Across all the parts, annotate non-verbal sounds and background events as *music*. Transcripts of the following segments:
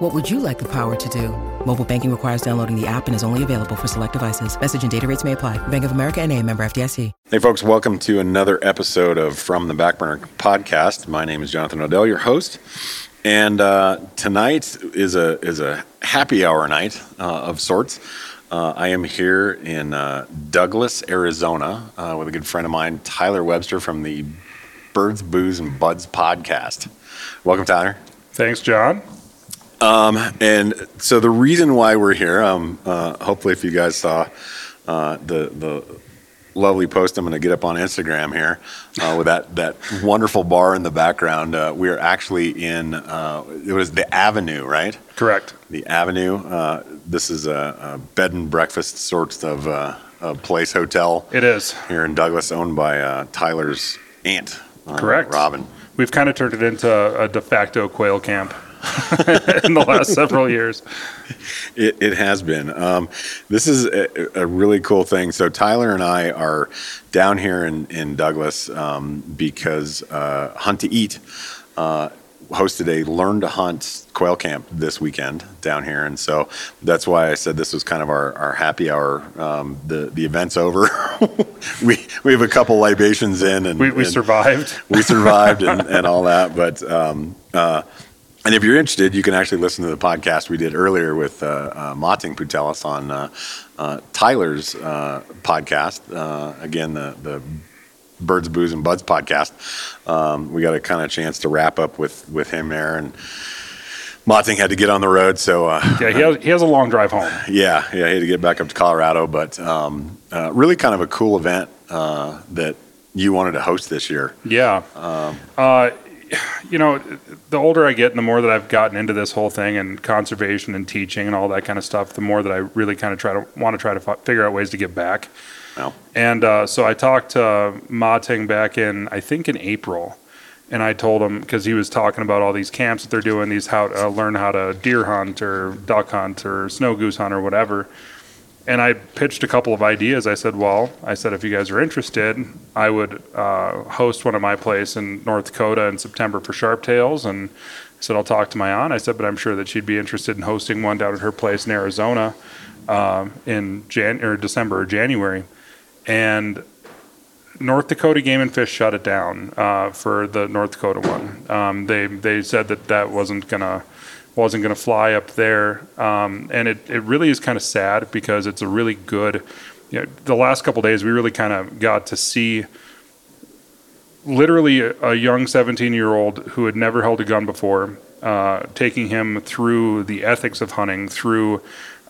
What would you like the power to do? Mobile banking requires downloading the app and is only available for select devices. Message and data rates may apply. Bank of America and a member FDIC. Hey, folks, welcome to another episode of From the Backburner podcast. My name is Jonathan Odell, your host. And uh, tonight is a, is a happy hour night uh, of sorts. Uh, I am here in uh, Douglas, Arizona, uh, with a good friend of mine, Tyler Webster from the Birds, Booze, and Buds podcast. Welcome, Tyler. Thanks, John. Um, and so the reason why we're here, um, uh, hopefully, if you guys saw uh, the the lovely post I'm going to get up on Instagram here uh, with that that wonderful bar in the background. Uh, we are actually in uh, it was the Avenue, right? Correct. The Avenue. Uh, this is a, a bed and breakfast sorts of uh, a place hotel. It is. here in Douglas, owned by uh, Tyler's aunt. uh, Correct. Robin. We've kind of turned it into a de facto quail camp *laughs* in the last several years. It, it has been. Um, this is a, a really cool thing. So Tyler and I are down here in in Douglas um, because uh, Hunt to Eat uh, hosted a Learn to Hunt quail camp this weekend down here, and so that's why I said this was kind of our, our happy hour. Um, the the event's over. *laughs* we we have a couple libations in, and We, we and- survived. we survived *laughs* and, and all that. But um, uh, and if you're interested, you can actually listen to the podcast we did earlier with uh, uh, Mating Putelis on uh, uh, Tyler's uh, podcast. Uh, again, the the Birds, Booze, and Buds podcast. Um, we got a kind of chance to wrap up with with him there, and Mating had to get on the road, so uh, Yeah, he has, he has a long drive home. *laughs* yeah, yeah, he had to get back up to Colorado. But um, uh, really, kind of a cool event uh, that you wanted to host this year. Yeah. uh, you know, the older I get and the more that I've gotten into this whole thing and conservation and teaching and all that kind of stuff, the more that I really kind of try to want to try to fi- figure out ways to give back. Well, And uh, so I talked to Ma Ting back in, I think in April, and I told him because he was talking about all these camps that they're doing, these how to learn how to deer hunt or duck hunt or snow goose hunt or whatever. And I pitched a couple of ideas. I said, well, I said if you guys are interested, I would uh, host one at my place in North Dakota in September for sharp tails. And I said I'll talk to my aunt. I said, but I'm sure that she'd be interested in hosting one down at her place in Arizona um, in Jan or December or January and North Dakota Game and Fish shut it down uh, for the North Dakota one. Um, they they said that that wasn't gonna wasn't gonna fly up there, um, and it, it really is kind of sad because it's a really good. You know, the last couple days we really kind of got to see literally a, a young 17 year old who had never held a gun before, uh, taking him through the ethics of hunting, through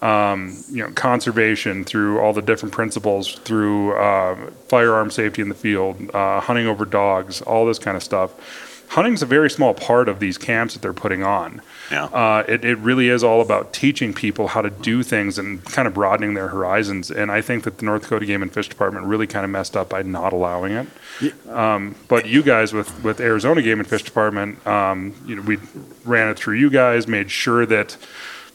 um, you know conservation, through all the different principles, through uh, firearm safety in the field, uh, hunting over dogs, all this kind of stuff. Hunting's a very small part of these camps that they're putting on. Yeah. Uh, it, it really is all about teaching people how to do things and kind of broadening their horizons. And I think that the North Dakota Game and Fish Department really kind of messed up by not allowing it. Um, but you guys with, with Arizona Game and Fish Department, um, you know, we ran it through you guys, made sure that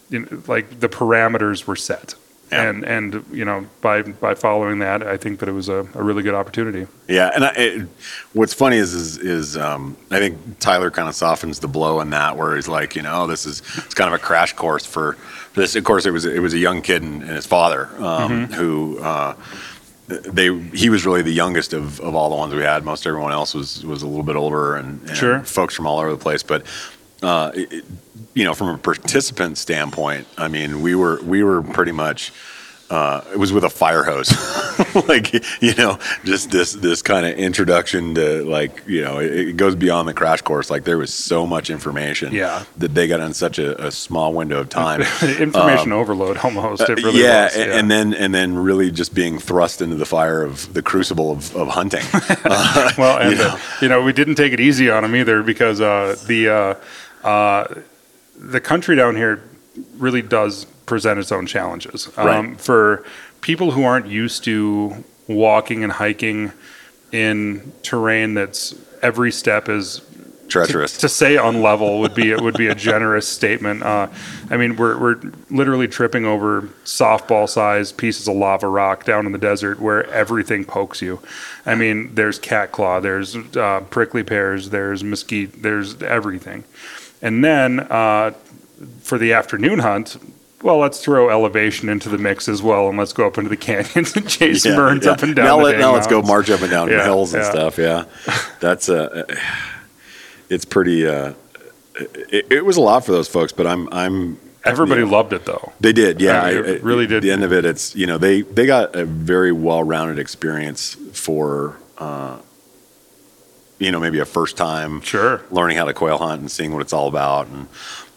you know, like the parameters were set. Yeah. And and you know by by following that, I think that it was a, a really good opportunity. Yeah, and I, it, what's funny is is, is um, I think Tyler kind of softens the blow in that, where he's like, you know, this is it's kind of a crash course for, for this. Of course, it was it was a young kid and, and his father um, who. Uh, they he was really the youngest of, of all the ones we had. Most everyone else was was a little bit older and, and Sure. folks from all over the place. But uh, it, you know, from a participant standpoint, I mean, we were we were pretty much uh, it was with a fire hose, *laughs* like you know, just this this kind of introduction to like you know, it, it goes beyond the crash course. Like there was so much information, Yeah. that they got in such a, a small window of time. *laughs* Information overload almost. It really Um, uh, yeah, was. a- and then and then really just being thrust into the fire of the crucible of, of hunting. Uh, *laughs* well, and you know. you know we didn't take it easy on them either because uh, the uh, the country down here really does present its own challenges um, Right. for people who aren't used to walking and hiking in terrain that's every step is Treacherous. to say unlevel would be it would be a generous statement. Uh, I mean, we're we're literally tripping over softball sized pieces of lava rock down in the desert where everything pokes you. I mean, there's cat claw, there's uh, prickly pears, there's mesquite, there's everything. And then uh, for the afternoon hunt, well, let's throw elevation into the mix as well, and let's go up into the canyons and *laughs* chase Yeah, burns yeah. up and down. Now, let, now let's go march up and down Yeah, hills and stuff. Yeah, *laughs* that's uh, it's pretty. Uh, it, it was a lot for those folks, but I'm I'm Everybody you know, loved it though. They did, yeah. I it really at did. The end of it, it's you know they they got a very well rounded experience for uh, you know maybe a first time Sure. learning how to quail hunt and seeing what it's all about and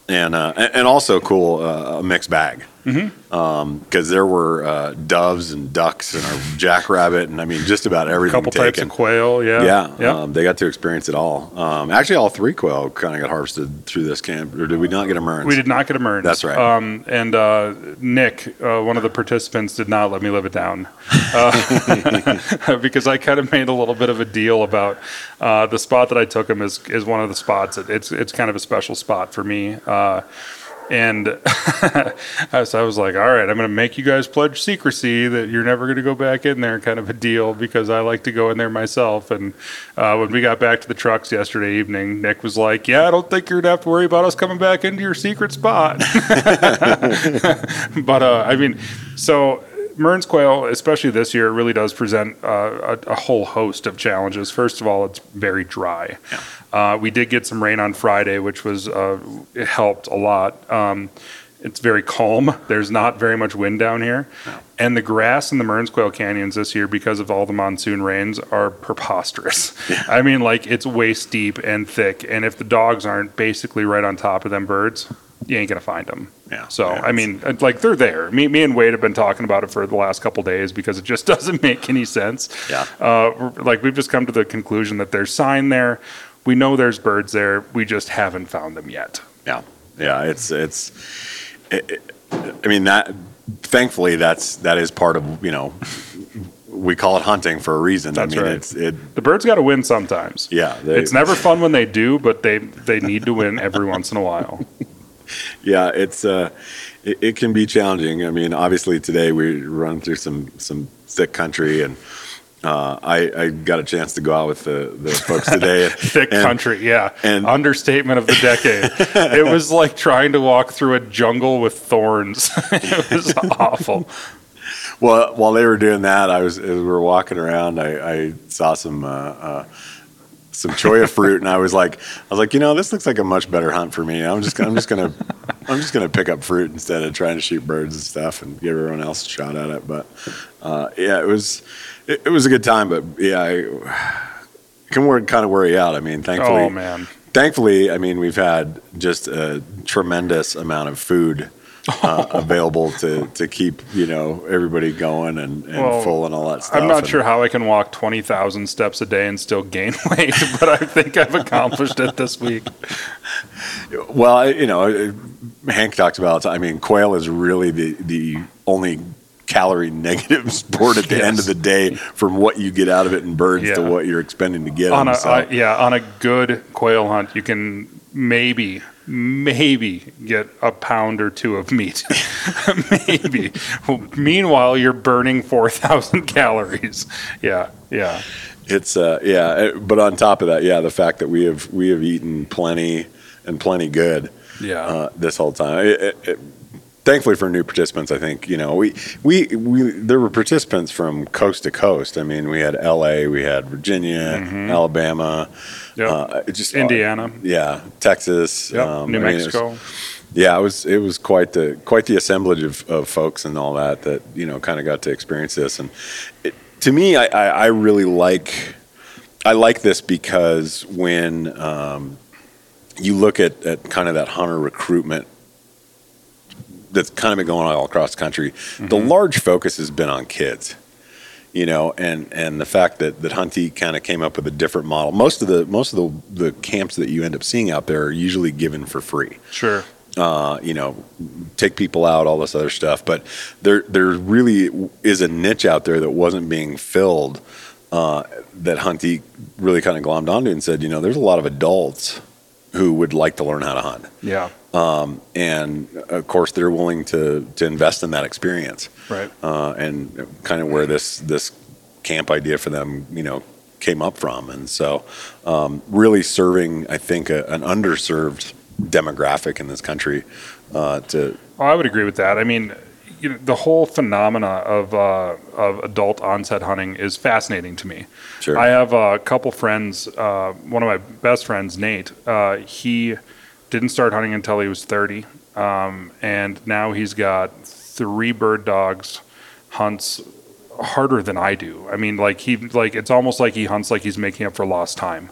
and uh, and and also cool uh, a mixed bag Mm-hmm. because there were uh, doves and ducks and a jackrabbit and I mean just about A everything couple types of quail, yeah, Yeah. Um, they got to experience it all. Um, actually, all three quail kind of got harvested through this camp, or did we not get a Mearns? We did not get a Mearns. That's right. Um, and uh, Nick, uh, one of the participants, did not let me live it down uh, *laughs* because I kind of made a little bit of a deal about uh, the spot that I took him is is one of the spots. It, it's it's kind of a special spot for me. And *laughs* so I was like, all right, I'm going to make you guys pledge secrecy that you're never going to go back in there, kind of a deal, because I like to go in there myself. And uh, when we got back to the trucks yesterday evening, Nick was like, yeah, I don't think you're going to have to worry about us coming back into your secret spot. *laughs* but uh, I mean, so Mearns quail, especially this year, really does present uh, a, a whole host of challenges. First of all, it's very dry. Uh, we did get some rain on Friday, which was uh, it helped a lot. Um, it's very calm. There's not very much wind down here, and the grass in the Mearns Quail canyons this year, because of all the monsoon rains, are preposterous. *laughs* I mean, like it's waist deep and thick, and if the dogs aren't basically right on top of them birds, you ain't gonna find them. Yeah. So Yeah, I mean, uh, like they're there. Me, me and Wade have been talking about it for the last couple days because it just *laughs* doesn't make any sense. Yeah. Uh, like we've just come to the conclusion that there's sign there. We know there's birds there. We just haven't found them yet. Yeah, yeah. It's it's. It, it- I mean that. Thankfully, that's that is part of you know. We call it hunting for a reason. That's I mean, right. it's it. The birds got to win sometimes. Yeah, they- it's never fun when they do, but they they need to win every once in a while. Yeah, it's uh, it, it can be challenging. I mean, obviously today we run through some some thick country, and uh, I I got a chance to go out with the the folks today. *laughs* Thick and- country, yeah. and- Understatement of the decade. it was *laughs* like trying to walk through a jungle with thorns. *laughs* it was awful. Well, while they were doing that, I was as we were walking around. I, I saw some uh, uh, some cholla fruit, and I was like, I was like, you know, this looks like a much better hunt for me. I'm just gonna, I'm just gonna I'm just gonna pick up fruit instead of trying to shoot birds and stuff, and give everyone else a shot at it. But uh, yeah, it was it, it was a good time. But yeah, I, it *sighs* can work kind of worry out. I mean, thankfully, Oh man. thankfully, I mean, we've had just a tremendous amount of food uh, available to, to keep, you know, everybody going and, and Well, full and all that stuff. I'm not And- sure how I can walk 20,000 steps a day and still gain *laughs* weight, but I think I've accomplished it this week. Well, you know, Hank talks about, I mean, quail is really the, the only calorie negative *laughs* sport at the end of the day from what you get out of it in birds to what you're expending to get On them. a So, I- yeah, on a good quail hunt, you can maybe maybe get a pound or two of meat. *laughs* maybe. Meanwhile, you're burning 4,000 calories. Yeah, yeah. It's uh, yeah, but on top of that, yeah, the fact that we have we have eaten plenty and plenty good Yeah. uh, this whole time. It, it, it, thankfully for new participants, I think you know we, we we there were participants from coast to coast. I mean, we had L.A., we had Virginia, Alabama, Mm-hmm. Yep. uh, just Indiana. yeah, Texas, Yep. um, New I mean, it was- Mexico. yeah, it was it was quite the quite the assemblage of, of folks and all that that you know kind of got to experience this. And it, to me, I, I, I really like I like this because when um, you look at, at kind of that hunter recruitment that's kind of been going on all across the country, the large focus has been on kids. You know, and, and the fact that, that Hunty kind of came up with a different model. Most of the most of the, the camps that you end up seeing out there are usually given for free Sure. uh, you know, take people out, all this other stuff. But there, there really is a niche out there that wasn't being filled uh, that Hunty really kind of glommed onto and said, you know, there's a lot of adults who would like to learn how to hunt. Yeah. Um, and of course, they're willing to to invest in that experience, Right. uh, and kind of where this this camp idea for them, you know, came up from. And so, um, really serving, I think, a, an underserved demographic in this country uh, to Oh, I would agree with that. I mean, you know, the whole phenomena of uh, of adult onset hunting is fascinating to me. Sure. I have a couple friends. Uh, one of my best friends, Nate. Uh, he didn't start hunting until he was thirty, um, and now he's got three bird dogs. Hunts harder than I do. I mean, like he like it's almost like he hunts like he's making up for lost time.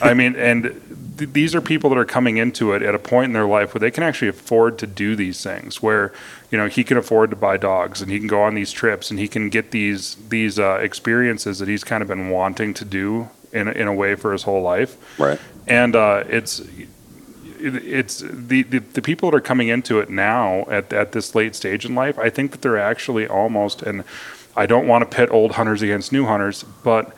I mean, and th- these are people that are coming into it at a point in their life where they can actually afford to do these things. Where you know he can afford to buy dogs and he can go on these trips and he can get these these uh, experiences that he's kind of been wanting to do in a, in a way for his whole life. right. And uh, it's it's the, the the people that are coming into it now at at this late stage in life. I think that they're actually almost and I don't want to pit old hunters against new hunters, but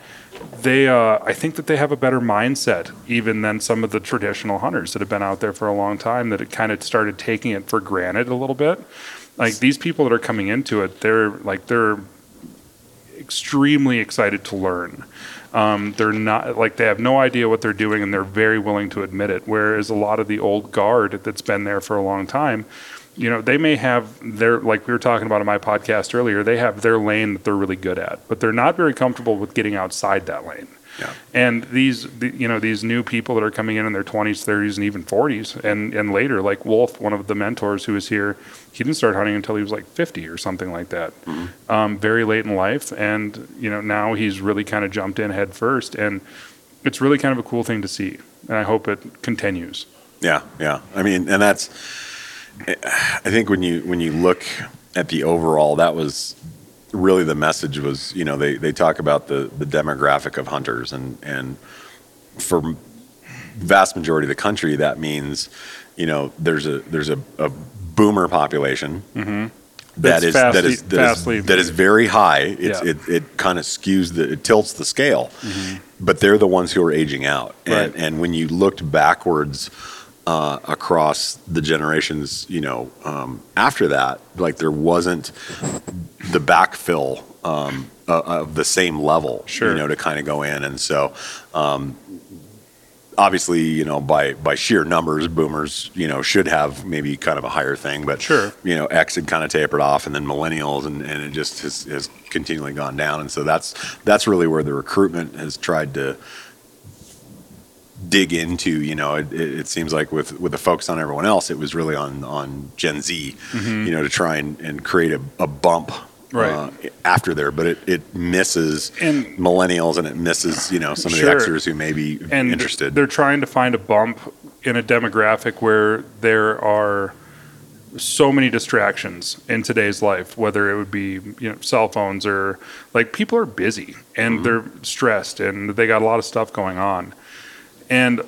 they uh, I think that they have a better mindset even than some of the traditional hunters that have been out there for a long time that it kind of started taking it for granted a little bit. Like these people that are coming into it, they're like they're extremely excited to learn. Um, they're not like they have no idea what they're doing, and they're very willing to admit it. Whereas a lot of the old guard that's been there for a long time, you know, they may have their like we were talking about in my podcast earlier. They have their lane that they're really good at, but they're not very comfortable with getting outside that lane. Yeah. And these, the, you know, these new people that are coming in in their 20s, 30s, and even 40s, and and later, like Wolf, one of the mentors who was here, he didn't start hunting until he was like 50 or something like that, um, very late in life, and you know now he's really kind of jumped in head first, and it's really kind of a cool thing to see, and I hope it continues. Yeah, yeah. I mean, and that's. I think when you when you look at the overall, that was really the message. Was you know they they talk about the the demographic of hunters, and and for vast majority of the country, that means you know there's a there's a, a boomer population. Mm-hmm. That that, is, fast, that is that is fastly- that is very high. It's, Yeah. It it kind of skews the it tilts the scale, mm-hmm. but they're the ones who are aging out. And, Right. and when you looked backwards uh, across the generations, you know, um, after that, like there wasn't the backfill um, uh, of the same level, Sure. you know, to kind of go in. And so, um, obviously, you know, by by sheer numbers, boomers, you know, should have maybe kind of a higher thing, but Sure. you know, X had kind of tapered off, and then millennials, and, and it just has, has continually gone down. And so that's that's really where the recruitment has tried to dig into. You know, it, it, seems like with with the focus on everyone else, it was really on on Gen Z. You know, to try and, and create a, a bump. Right. Uh, after there, but it, it misses And- millennials and it misses you know some of the Xers who may be and interested. They're trying to find a bump in a demographic where there are so many distractions in today's life, whether it would be you know cell phones or like people are busy and they're stressed and they got a lot of stuff going on, and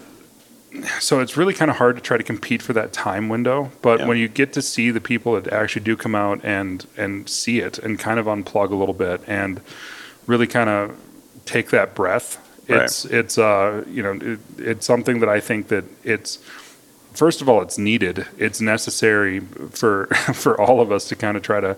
so it's really kind of hard to try to compete for that time window. But Yeah. when you get to see the people that actually do come out and and see it and kind of unplug a little bit and really kind of take that breath. Right. It's it's uh you know it, it's something that I think that it's first of all it's needed. It's necessary for *laughs* for all of us to kind of try to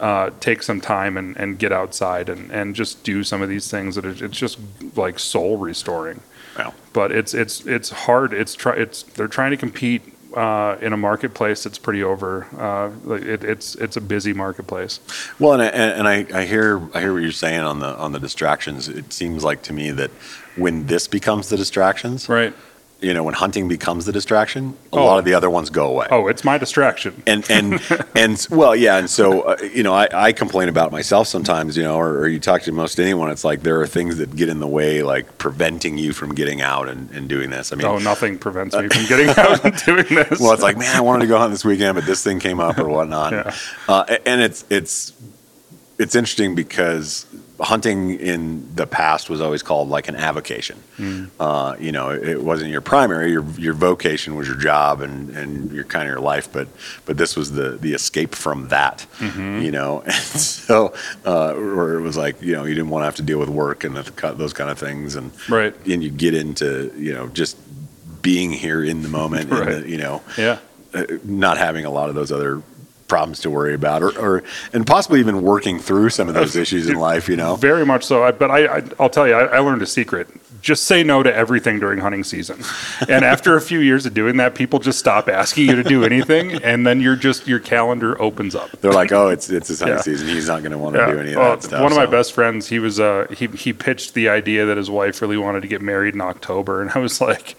uh, take some time and, and get outside and, and just do some of these things that are, it's just like soul restoring. Wow. But it's it's it's hard. It's try it's they're trying to compete uh, in a marketplace that's pretty over. Uh, like it, it's it's a busy marketplace. Well, and I, and I, I hear I hear what you're saying on the on the distractions. It seems like to me that when this becomes the distractions, Right. You know, when hunting becomes the distraction, a Oh. lot of the other ones go away. Oh, it's my distraction. And and *laughs* and well, yeah, and so uh, you know, I, I complain about myself sometimes, you know, or, or you talk to most anyone, it's like there are things that get in the way, like preventing you from getting out and, and doing this. I mean, Oh, nothing prevents me from getting out and *laughs* doing this. well, it's like, man, I wanted to go hunt this weekend, but this thing came up or whatnot. Yeah. Uh, and it's it's it's interesting because hunting in the past was always called like an avocation. Hmm. Uh, you know, it, wasn't your primary. Your your vocation was your job and, and your kind of your life. But but this was the the escape from that. Mm-hmm. You know, *laughs* and so uh, where it was like you know you didn't want to have to deal with work and the, those kind of things, and Right. and you get into you know just being here in the moment, and *laughs* Right. the, you know Yeah. uh, not having a lot of those other problems to worry about or, or and possibly even working through some of those issues in life you know Very much so. I, but I, I, I'll tell you, I, I learned a secret. Just say no to everything during hunting season. *laughs* And after a few years of doing that, people just stop asking you to do anything, and then you're just your calendar opens up. they're like oh it's it's his hunting Yeah. season he's not going to want to Yeah. do any of Well, that stuff One of my best friends, he was uh, he he pitched the idea that his wife really wanted to get married in October, and I was like,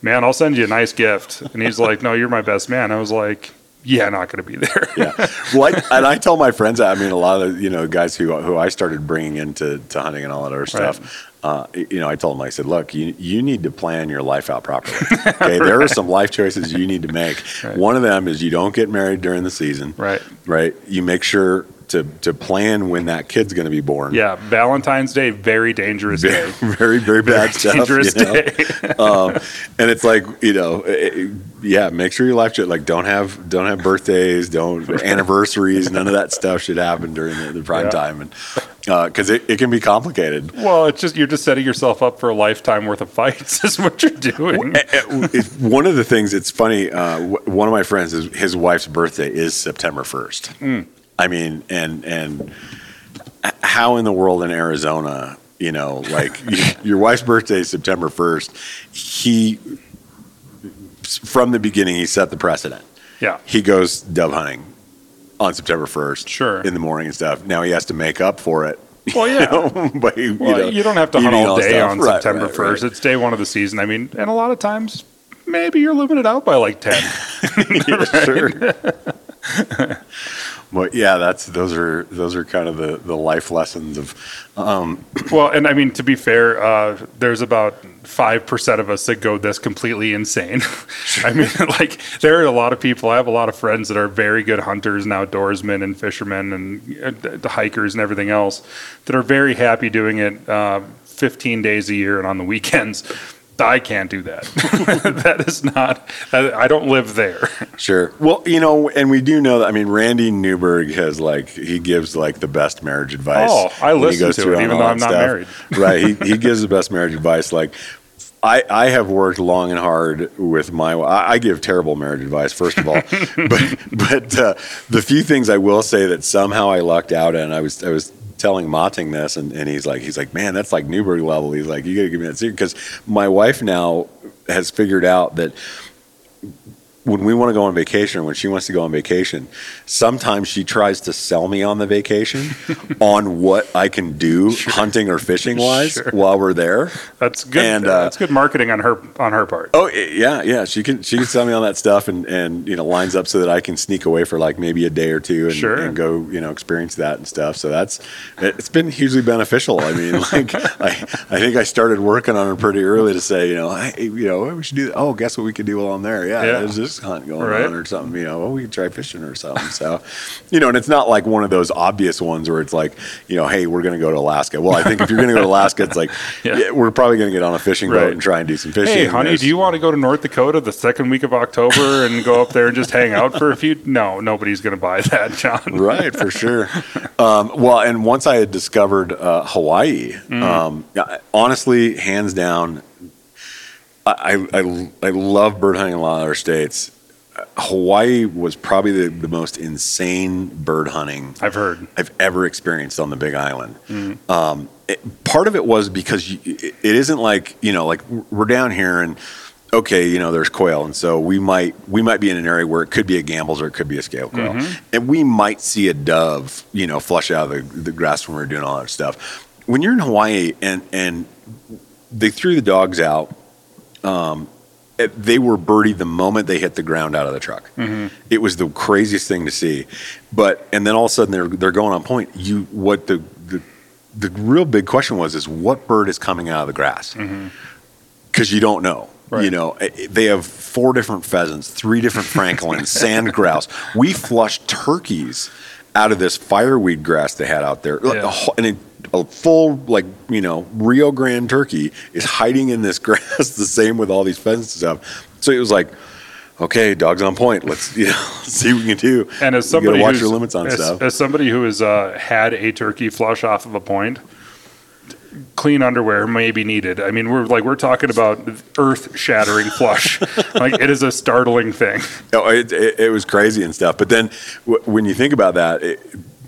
"Man, I'll send you a nice gift." And he's like, "No, you're my best man." I was like, "Yeah, not going to be there." yeah. *laughs* Well I, and I tell my friends I mean a lot of you know guys who who I started bringing into to hunting and all that other stuff uh, you know I told them I said look you you need to plan your life out properly. Okay there are *laughs* some life choices you need to make. Right. one of them is you don't get married during the season. Right. right? You make sure to to plan when that kid's going to be born Yeah, Valentine's Day, very dangerous *laughs* very, day. very, very bad stuff. dangerous you know? day. *laughs* um, and it's like you know, it- yeah. Make sure your life should like don't have don't have birthdays, don't *laughs* anniversaries. None of that stuff should happen during the, the prime Yeah. time, and because it, it can be complicated. Well, it's just you're just setting yourself up for a lifetime worth of fights. Is what you're doing. It- it- one of the things it's funny. Uh, one of my friends, his, his wife's birthday is September first. I mean, and and how in the world in Arizona, you know, like *laughs* your wife's birthday is September first. He from the beginning he set the precedent. Yeah. He goes dove hunting on September first, Sure. in the morning and stuff. Now he has to make up for it. *laughs* Well, you yeah. know, by, you, Well, know, you don't have to hunt all day stuff. on Right, September right, 1st. right. It's day one of the season. I mean, and a lot of times, maybe you're living it out by like 10. yeah, *laughs* sure. *laughs* Well, yeah, that's those are those are kind of the, the life lessons of um, *clears throat* well, and I mean, to be fair, uh, there's about 5% of us that go this completely insane. *laughs* I mean, *laughs* like, there are a lot of people, I have a lot of friends that are very good hunters and outdoorsmen and fishermen and uh, the hikers and everything else that are very happy doing it uh, 15 days a year and on the weekends. I can't do that. *laughs* that is not, I don't live there. Sure. Well, you know, and we do know that. I mean, Randy Newberg has like he gives like the best marriage advice. Oh, I listen to it, even though I'm not stuff. married. *laughs* right. He he gives the best marriage advice. Like, I I have worked long and hard with my. I, I give terrible marriage advice, first of all, *laughs* but but uh, the few things I will say that somehow I lucked out and I was I was telling Motting this and, and he's like he's like man that's like Newberg level. He's like you gotta give me that secret. Because my wife now has figured out that when we want to go on vacation or when she wants to go on vacation, sometimes she tries to sell me on the vacation *laughs* on what I can do hunting or fishing wise Sure. while we're there. That's good. And, uh, that's good marketing on her on her part. Oh yeah, yeah. She can she can sell me on that stuff and and you know lines up so that I can sneak away for like maybe a day or two and, Sure. and go you know experience that and stuff. So that's it's been hugely beneficial. I mean, *laughs* like I I think I started working on it pretty early to say you know hey, you know we should do that. Oh, guess what we could do while I'm there? Yeah, Yeah. there's hunt going Right. on or something. You know, oh we could try fishing or something. So you know, and it's not like one of those obvious ones where it's like you know hey we're going to go to Alaska. Well, I think if you're going to go to Alaska, it's like *laughs* Yeah. yeah. we're probably going to get on a fishing Right. boat and try and do some fishing. Hey, honey, do you want to go to North Dakota the second week of October and go up there and just hang out for a few? *laughs* No, nobody's going to buy that, John. right for sure um, well and once i had discovered uh, hawaii um, honestly hands down I, I, I love bird hunting in a lot of other states hawaii was probably the, the most insane bird hunting I've heard. I've ever experienced on the Big Island. Um, it, part of it was because you, it, it isn't like you know, like we're down here and okay, you know, there's quail, and so we might we might be in an area where it could be a Gambel's or it could be a scale quail, and we might see a dove, you know, flush out of the, the grass when we're doing all that stuff. When you're in Hawaii and and they threw the dogs out. Um, they were birdied the moment they hit the ground out of the truck. It was the craziest thing to see. But and then all of a sudden they're they're going on point. You what the the, the real big question was is what bird is coming out of the grass? Because you don't know. Right. You know, they have four different pheasants, three different *laughs* francolins, sand grouse. We flushed turkeys out of this fireweed grass they had out there, Yeah. a whole- and it, a full like you know Rio Grande turkey is hiding in this *laughs* grass. the same with all these pheasants and stuff. So it was like, okay, dogs on point. Let's *laughs* you know see what we can do. And as You somebody watch who's, your limits on as, stuff. as somebody who has uh, had a turkey flush off of a point, clean underwear may be needed. I mean, we're like we're talking about earth-shattering flush. *laughs* like it is a startling thing. No, it, it, it was crazy and stuff. But then w- when you think about that, it,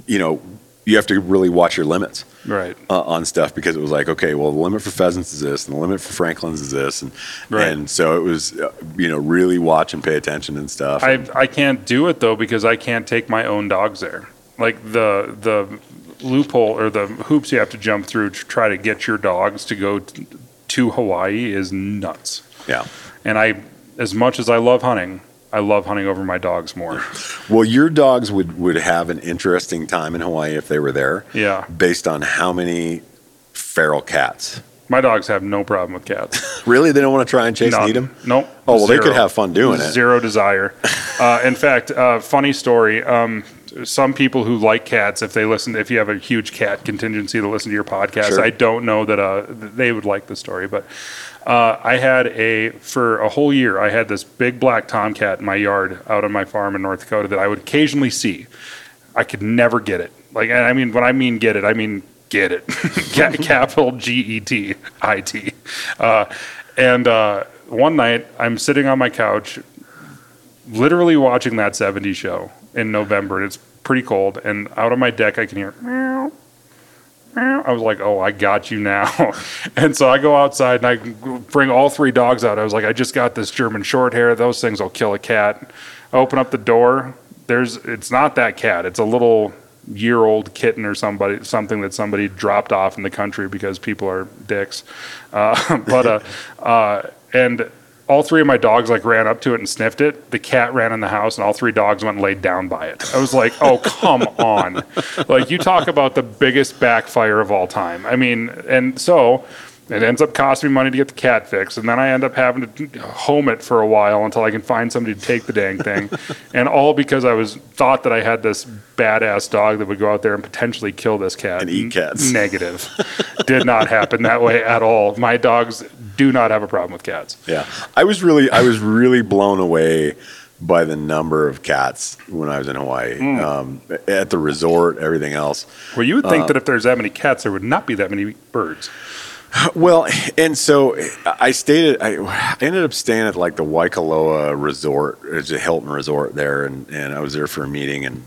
you know, you have to really watch your limits Right. uh, on stuff because it was like, okay, well, the limit for pheasants is this, and the limit for francolins is this, and Right. and so it was, uh, you know, really watch and pay attention and stuff. I I can't do it though because I can't take my own dogs there. Like the the loophole or the hoops you have to jump through to try to get your dogs to go t- to Hawaii is nuts. yeah. And I, as much as I love hunting, I love hunting over my dogs more. *laughs* Well, your dogs would would have an interesting time in Hawaii if they were there, Yeah, based on how many feral cats. my dogs have no problem with cats. *laughs* Really, they don't want to try and chase None. and eat them. Nope. Oh well, they could have fun doing it. Zero desire. *laughs* Uh, in fact, uh, funny story. Um, some people who like cats, if they listen, if you have a huge cat contingency to listen to your podcast, Sure. I don't know that uh, they would like the story. But uh, I had a for a whole year. I had this big black tomcat in my yard out on my farm in North Dakota that I would occasionally see. I could never get it. Like, I mean, when I mean get it, I mean get it. *laughs* Capital G E T I T. Uh, and uh, one night, I'm sitting on my couch, literally watching that 70s show in November. and It's pretty cold, and out on my deck, I can hear meow. I was like, "Oh, I got you now!" *laughs* and so I go outside and I bring all three dogs out. I was like, "I just got this German short hair. Those things will kill a cat." I open up the door. There's, it's not that cat. It's a little year-old kitten or somebody, something that somebody dropped off in the country because people are dicks. Uh, *laughs* but uh, uh, and all three of my dogs like ran up to it and sniffed it. The cat ran in the house, and all three dogs went and laid down by it. I was like, "Oh, come on!" Like you talk about the biggest backfire of all time. I mean, and so it ends up costing me money to get the cat fixed, and then I end up having to home it for a while until I can find somebody to take the dang thing, *laughs* and all because I was thought that I had this badass dog that would go out there and potentially kill this cat And eat cats. Negative. Did not happen that way at all. My dogs do not have a problem with cats. Yeah, I was really, I was really blown away by the number of cats when I was in Hawaii. Hmm. Um, at the resort, everything else. Well, you would think Uh, that if there's that many cats, there would not be that many birds. Well, and so I stayed at, I, I ended up staying at like the Waikoloa Resort. It's a Hilton Resort there, and, and I was there for a meeting. And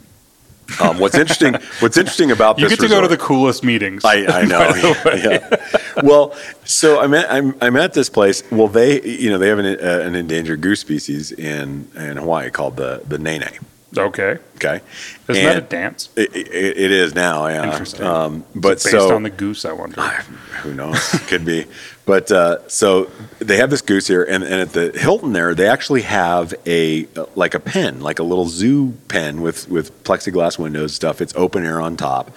um, what's interesting, what's interesting about You this You get to go to the coolest meetings. I, I *laughs* know. yeah. Well, so I'm at I'm, I'm at this place. Well, they you know they have an, uh, an endangered goose species in in Hawaii called the the nene. okay. Okay, Isn't that a dance? It, it, it is now. Yeah. Interesting. Um, but Based so on the goose, I wonder. who knows? Could be. But uh, so they have this goose here, and, and at the Hilton there, they actually have a like a pen, like a little zoo pen with with plexiglass windows stuff. It's open air on top.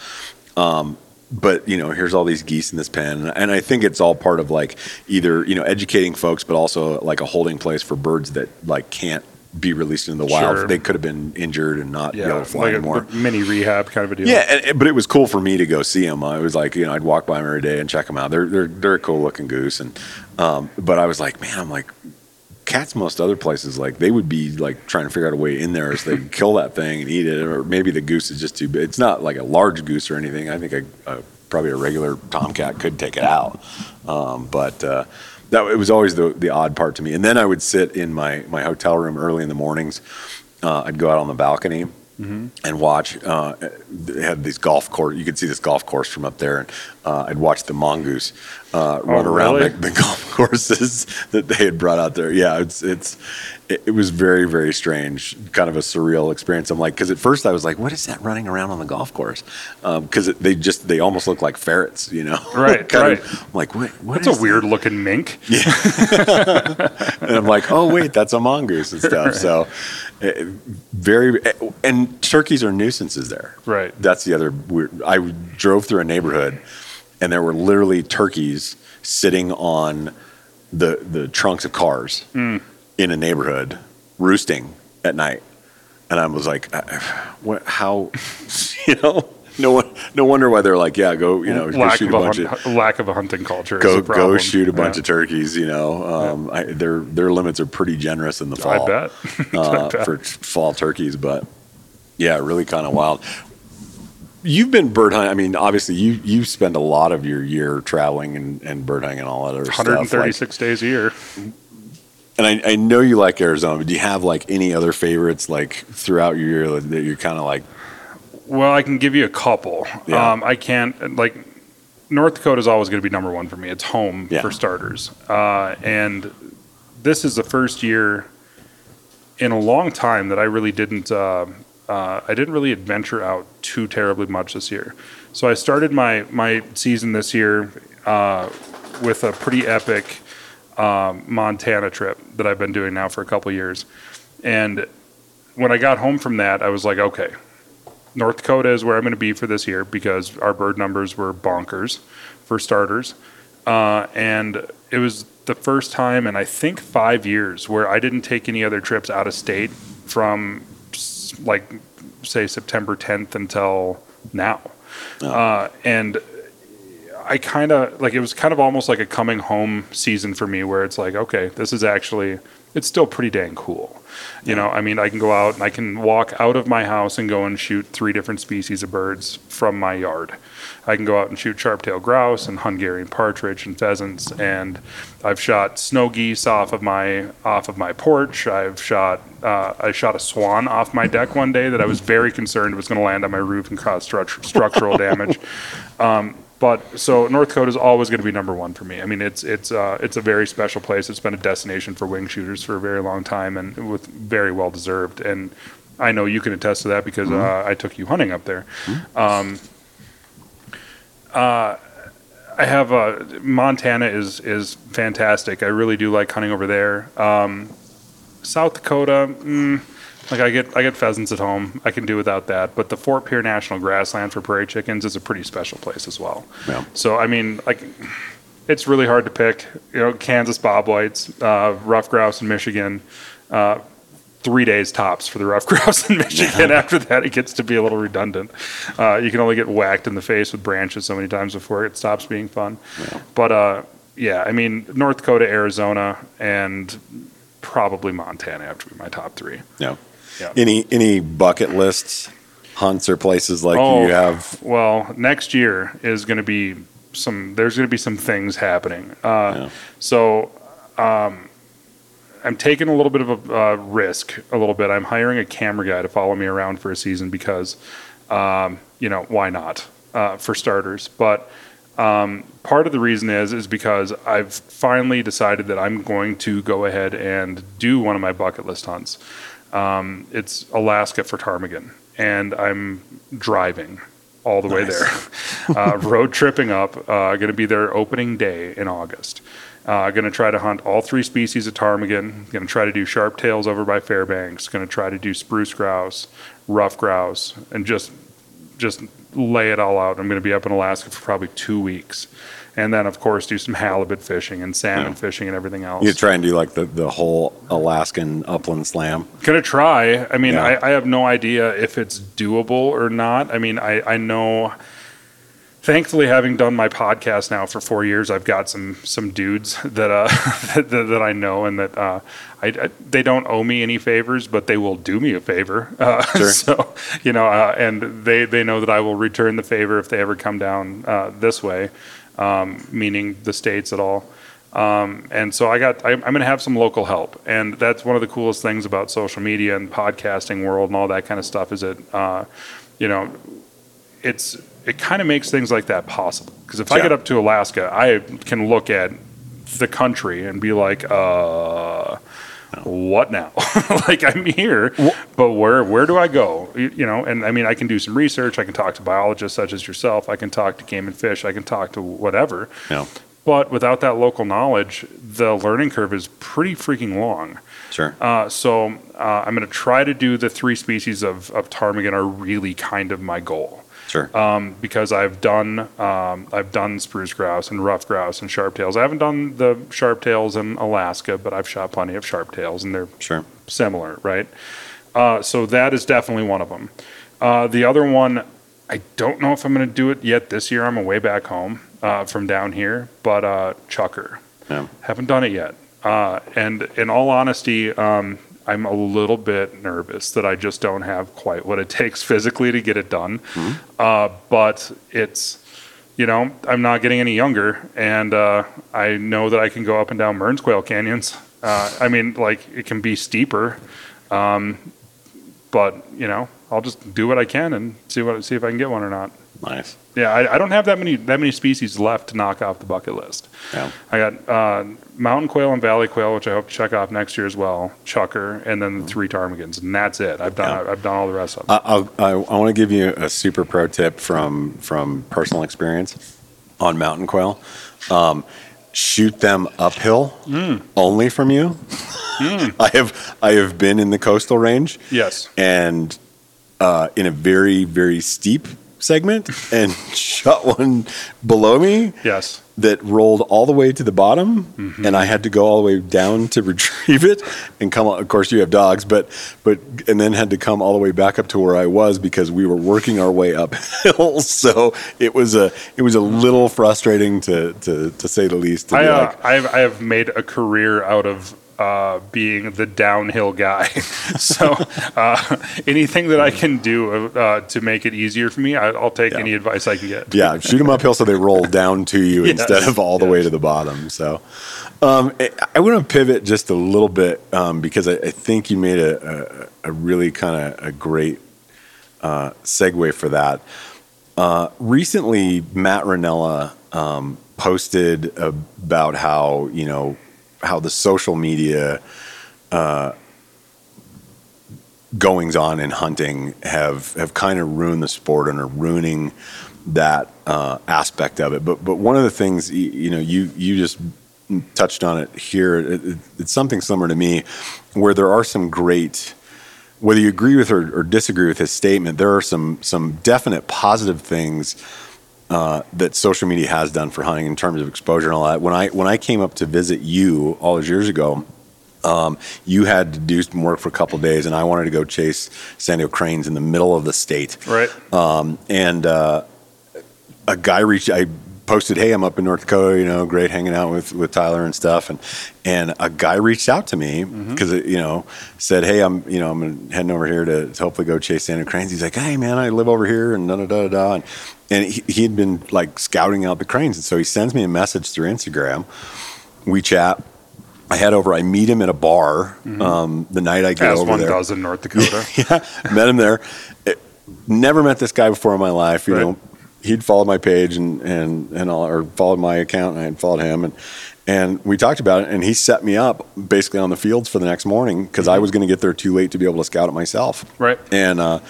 Um, but you know, here's all these geese in this pen, and I think it's all part of like either you know educating folks, but also like a holding place for birds that like can't be released into the wild. Sure. They could have been injured and not be able to fly like anymore. a mini rehab kind of a deal. Yeah, and, but it was cool for me to go see them. I was like, you know, I'd walk by them every day and check them out. They're they're they're a cool looking goose, and um, but I was like, man, I'm like, cats most other places like they would be like trying to figure out a way in there so they kill that thing and eat it, or maybe the goose is just too big. It's not like a large goose or anything. I think a, a probably a regular tomcat could take it out, um, but. Uh, that it was always the the odd part to me, and then I would sit in my my hotel room early in the mornings. Uh, I'd go out on the balcony, and watch. Uh, they had these golf course. You could see this golf course from up there, and uh, I'd watch the mongoose uh, run around Oh, really? the, the golf *laughs* courses that they had brought out there. Yeah, it's it's it, it was very very strange, kind of a surreal experience. I'm like, because at first I was like, what is that running around on the golf course? Because they just they almost look like ferrets, you know? *laughs* Right, Kind of- right. I'm like, what? what That's a weird looking mink. Yeah. *laughs* and I'm like, oh wait, that's a mongoose and stuff. So, uh, very, and turkeys are nuisances there. Right. That's the other weird. I drove through a neighborhood, and there were literally turkeys sitting on the the trunks of cars Hmm. in a neighborhood, roosting at night. And I was like, uh, what? How? *laughs* You know? no one, no wonder why they're like, yeah, go, you know, go lack shoot of a a bunch hun- of lack of a hunting culture. is go go shoot a bunch Yeah. of turkeys. You know, um, I, their their limits are pretty generous in the I fall. bet. *laughs* uh, bet. for fall turkeys, but yeah, really kind of wild. You've been bird hunting. I mean, obviously, you you spend a lot of your year traveling and, and bird hunting and all that other stuff. Like, 136 days a year. and I, I know you like Arizona, but do you have like any other favorites like throughout your year that you're kind of like, Well, I can give you a couple. Yeah. Um, I can't like North Dakota is always going to be number one for me. It's home Yeah. for starters, uh, and this is the first year in a long time that I really didn't. Uh, uh, I didn't really adventure out too terribly much this year. So I started my my season this year uh, with a pretty epic um, Montana trip that I've been doing now for a couple years, and when I got home from that, I was like, okay, North Dakota is where I'm going to be for this year because our bird numbers were bonkers, for starters. Uh, and it was the first time in I think five years where I didn't take any other trips out of state from like say September 10th until now. Uh, and I kind of like it was kind of almost like a coming home season for me where it's like, okay, this is actually it's still pretty dang cool. You know, I mean, I can go out and I can walk out of my house and go and shoot three different species of birds from my yard. I can go out and shoot sharp-tailed grouse and Hungarian partridge and pheasants, and I've shot snow geese off of my off of my porch. I've shot uh, I shot a swan off my deck one day that I was very concerned was going to land on my roof and cause stru- structural damage. *laughs* Um, but so North Dakota is always going to be number one for me. I mean, it's it's uh, it's a very special place. It's been a destination for wing shooters for a very long time, and with very well deserved. And I know you can attest to that because uh, I took you hunting up there. Um, uh, I have uh, Montana is is fantastic. I really do like hunting over there. Um, South Dakota, mm, like I get I get pheasants at home. I can do without that. But the Fort Pierre National Grassland for prairie chickens is a pretty special place as well. Yeah. So I mean, like, it's really hard to pick. You know, Kansas bobwhites, uh, ruffed grouse in Michigan. Uh, three days tops for the ruffed *laughs* grouse in Michigan. After that, it gets to be a little redundant. Uh, you can only get whacked in the face with branches so many times before it stops being fun. But uh, yeah, I mean, North Dakota, Arizona, and probably Montana have to be my top three. no, Yeah. any any bucket lists, hunts or places like Oh. you have? Well, next year is going to be some. There's going to be some things happening. Uh, Yeah. So, um, I'm taking a little bit of a uh, risk. A little bit. I'm hiring a camera guy to follow me around for a season because, um, you know, why not? Uh, for starters, but. Um, part of the reason is is because I've finally decided that I'm going to go ahead and do one of my bucket list hunts. Um, it's Alaska for ptarmigan, and I'm driving all the way there, *laughs* uh, road tripping up. Uh, going to be there opening day in August. Uh, going to try to hunt all three species of ptarmigan. Going to try to do sharp tails over by Fairbanks. Going to try to do spruce grouse, ruffed grouse, and just just lay it all out. I'm going to be up in Alaska for probably two weeks, and then of course do some halibut fishing and salmon Yeah. fishing and everything else. You try and do like the, the whole Alaskan upland slam. Gonna try. I mean, Yeah. I, I have no idea if it's doable or not. I mean, I, I know. Thankfully, having done my podcast now for four years, I've got some some dudes *laughs* that uh *laughs* that, that I know and that uh, I, I they don't owe me any favors, but they will do me a favor. *laughs* Uh, Sure. So you know, uh, and they they know that I will return the favor if they ever come down uh, this way, um, meaning the states at all. Um, and so I got, I'm, I'm going to have some local help. And that's one of the coolest things about social media and podcasting world and all that kind of stuff is that, uh, you know, it's, it kind of makes things like that possible. Because if I get up to Alaska, I can look at the country and be like, uh, what now? *laughs* like I'm here, but where where do I go? You, you know, and I mean, I can do some research. I can talk to biologists such as yourself. I can talk to game and fish. I can talk to whatever. No, But without that local knowledge, the learning curve is pretty freaking long. sure. Uh, so uh, I'm going to try to do the three species of, of ptarmigan are really kind of my goal. Sure. Um, because I've done um, I've done spruce grouse and ruffed grouse and sharp tails. I haven't done the sharp tails in Alaska, but I've shot plenty of sharp tails, and they're sure. similar, right? Uh, so that is definitely one of them. Uh, the other one, I don't know if I'm going to do it yet this year. I'm away back home uh, from down here, but uh, chukar. Yeah. Haven't done it yet. Uh, and in all honesty, um, I'm a little bit nervous that I just don't have quite what it *laughs* takes physically to get it done. Uh, but it's, you know, I'm not getting any younger, and uh, I know that I can go up and down Mearns quail canyons. Uh, I mean, like it can be steeper, um, but you know, I'll just do what I can and see what see if I can get one or not. Nice. Yeah, I, I don't have that many that many species left to knock off the bucket list. Yeah. I got uh, mountain quail and valley quail, which I hope to check off next year as well. Chukar, and then the three ptarmigans, and that's it. I've done I've done all the rest of them. I- I'll, I, I want to give you a super pro tip from from personal experience on mountain quail. Um, shoot them uphill only from you. *laughs* I have I have been in the coastal range yes. and uh, in a very very steep segment and *laughs* shot one below me Yes. that rolled all the way to the bottom, and I had to go all the way down to *laughs* retrieve it and come. Of course, you have dogs, but but and then had to come all the way back up to where I was because we were working our way uphill. *laughs* so it was a it was a little frustrating to to, to say the least. To I uh, like, I have I have made a career out of uh, being the downhill guy. *laughs* so uh, anything that I can do uh, to make it easier for me, I, I'll take Yeah. any advice I can get. yeah, shoot them uphill so they roll down to you *laughs* Yes, instead of all the way to the bottom. So, um, I, I want to pivot just a little bit um, because I, I think you made a, a, a really kind of a great uh, segue for that. Uh, recently, Matt Rinella um, posted about how you know how the social media goings on in hunting have have kind of ruined the sport and are ruining that uh, aspect of it. But but one of the things y- you know you you just touched on it here. It, it- it's something similar to me, where there are some great. Whether you agree with or, or disagree with his statement, there are some some definite positive things uh, that social media has done for hunting in terms of exposure and all that. When I when I came up to visit you all those years ago, um, you had to do some work for a couple of days, and I wanted to go chase sandhill cranes in the middle of the state. Right. Um, and uh, a guy reached. I posted, "Hey, I'm up in North Dakota. You know, great hanging out with with Tyler and stuff." And and a guy reached out to me because you know said, "Hey, I'm you know I'm heading over here to, hopefully go chase sandhill cranes." He's like, "Hey, man, I live over here," and da da da da. And, and he, he had been like scouting out the cranes, and so he sends me a message through Instagram. We chat. I head over. I meet him at a bar um, the night I get As over one there does in North Dakota. *laughs* yeah, met him there. It- never met this guy before in my life. You Right. know, he'd followed my page and and and all, or followed my account, and I had followed him, and and we talked about it. And he set me up basically on the fields for the next morning because I was going to get there too late to be able to scout it myself. Mm-hmm. Right. And uh,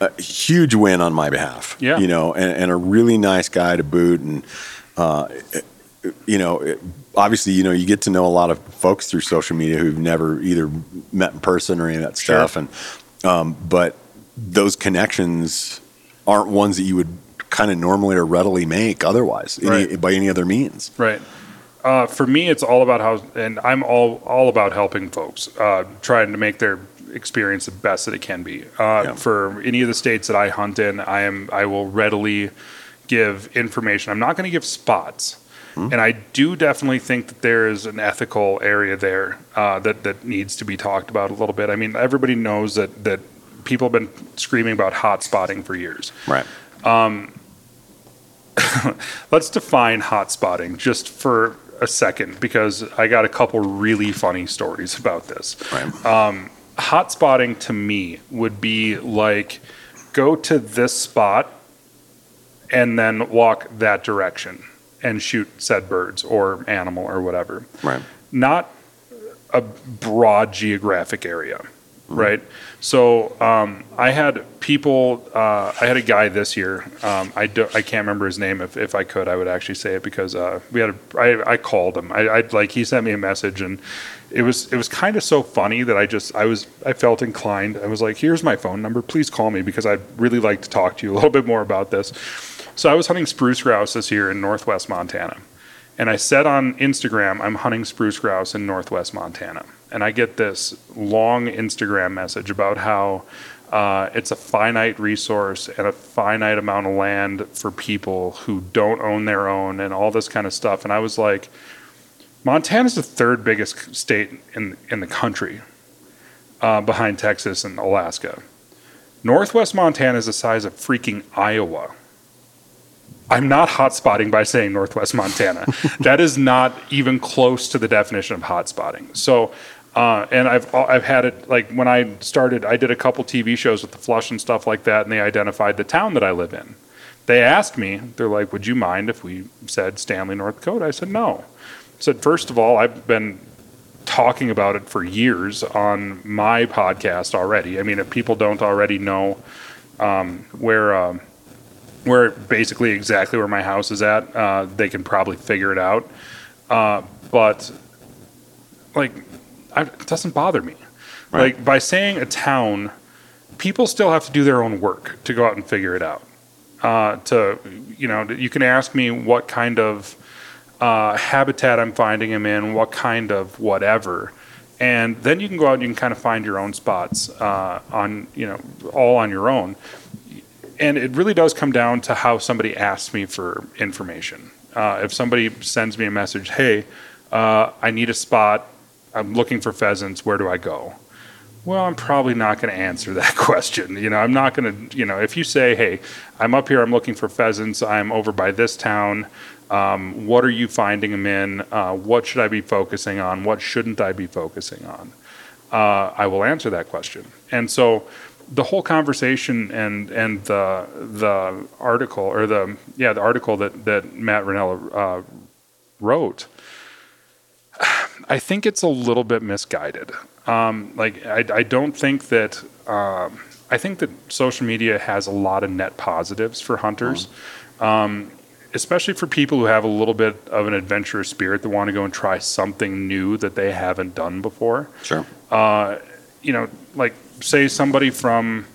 a huge win on my behalf. Yeah. You know, and, and a really nice guy to boot, and uh, you know. It, Obviously, you know, you get to know a lot of folks through social media who've never either met in person or any of that Sure. stuff, and um, but those connections aren't ones that you would kind of normally or readily make otherwise any, by any other means. Right. Uh, for me, it's all about how, and I'm all all about helping folks, uh, trying to make their experience the best that it can be. Uh, Yeah. For any of the states that I hunt in, I am I will readily give information. I'm not going to give spots, and I do definitely think that there is an ethical area there uh, that that needs to be talked about a little bit. I mean, everybody knows that that people have been screaming about hot spotting for years. Right. *laughs* Let's define hot spotting just for a second because I got a couple really funny stories about this. Right. Um, hot spotting to me would be like go to this spot and then walk that direction and shoot said birds or animal or whatever. right. Not a broad geographic area, right? So um, I had people. Uh, I had a guy this year. Um, I do, I can't remember his name. If, if I could, I would actually say it because uh, we had. A, I, I called him. I, I like he sent me a message and it was it was kind of so funny that I just I was I felt inclined. I was like, here's my phone number. Please call me because I'd really like to talk to you a little bit more about this. So I was hunting spruce grouse this year in northwest Montana. And I said on Instagram, I'm hunting spruce grouse in northwest Montana. And I get this long Instagram message about how Uh, it's a finite resource and a finite amount of land for people who don't own their own and all this kind of stuff. And I was like, Montana's the third biggest state in in the country, uh, behind Texas and Alaska. Northwest Montana is the size of freaking Iowa. I'm not hotspotting by saying Northwest Montana. *laughs* that is not even close to the definition of hotspotting. So, uh, and I've I've had it like when I started, I did a couple TV shows with the Flush and stuff like that, and they identified the town that I live in. They asked me, they're like, "Would you mind if we said Stanley, North Dakota?" I said, "No." I said, first of all, I've been talking about it for years on my podcast already. I mean, if people don't already know um, where um, where basically exactly where my house is at, uh, they can probably figure it out. Uh, but like, I, it doesn't bother me. Right. Like by saying a town, people still have to do their own work to go out and figure it out. Uh, to you know, you can ask me what kind of uh, habitat I'm finding them in, what kind of whatever. And then you can go out and you can kind of find your own spots uh, on, you know, all on your own. And it really does come down to how somebody asks me for information. Uh, if somebody sends me a message, hey, uh, I need a spot, I'm looking for pheasants, where do I go? Well, I'm probably not going to answer *laughs* that question. You know, I'm not going to, you know, if you say, hey, I'm up here, I'm looking for pheasants, I'm over by this town, um, what are you finding them in? Uh, what should I be focusing on? What shouldn't I be focusing on? Uh, I will answer that question. And so the whole conversation and and the the article or the yeah the article that that Matt Rinella uh, wrote, I think it's a little bit misguided. Um, like I, I don't think that. Um, I think that social media has a lot of net positives for hunters. Um, especially for people who have a little bit of an adventurous spirit that want to go and try something new that they haven't done before. Sure. Uh, you know, like say somebody from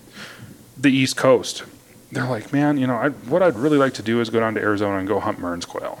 the East Coast, they're like, man, you know, I, what I'd really like to do is go down to Arizona and go hunt Mearns quail.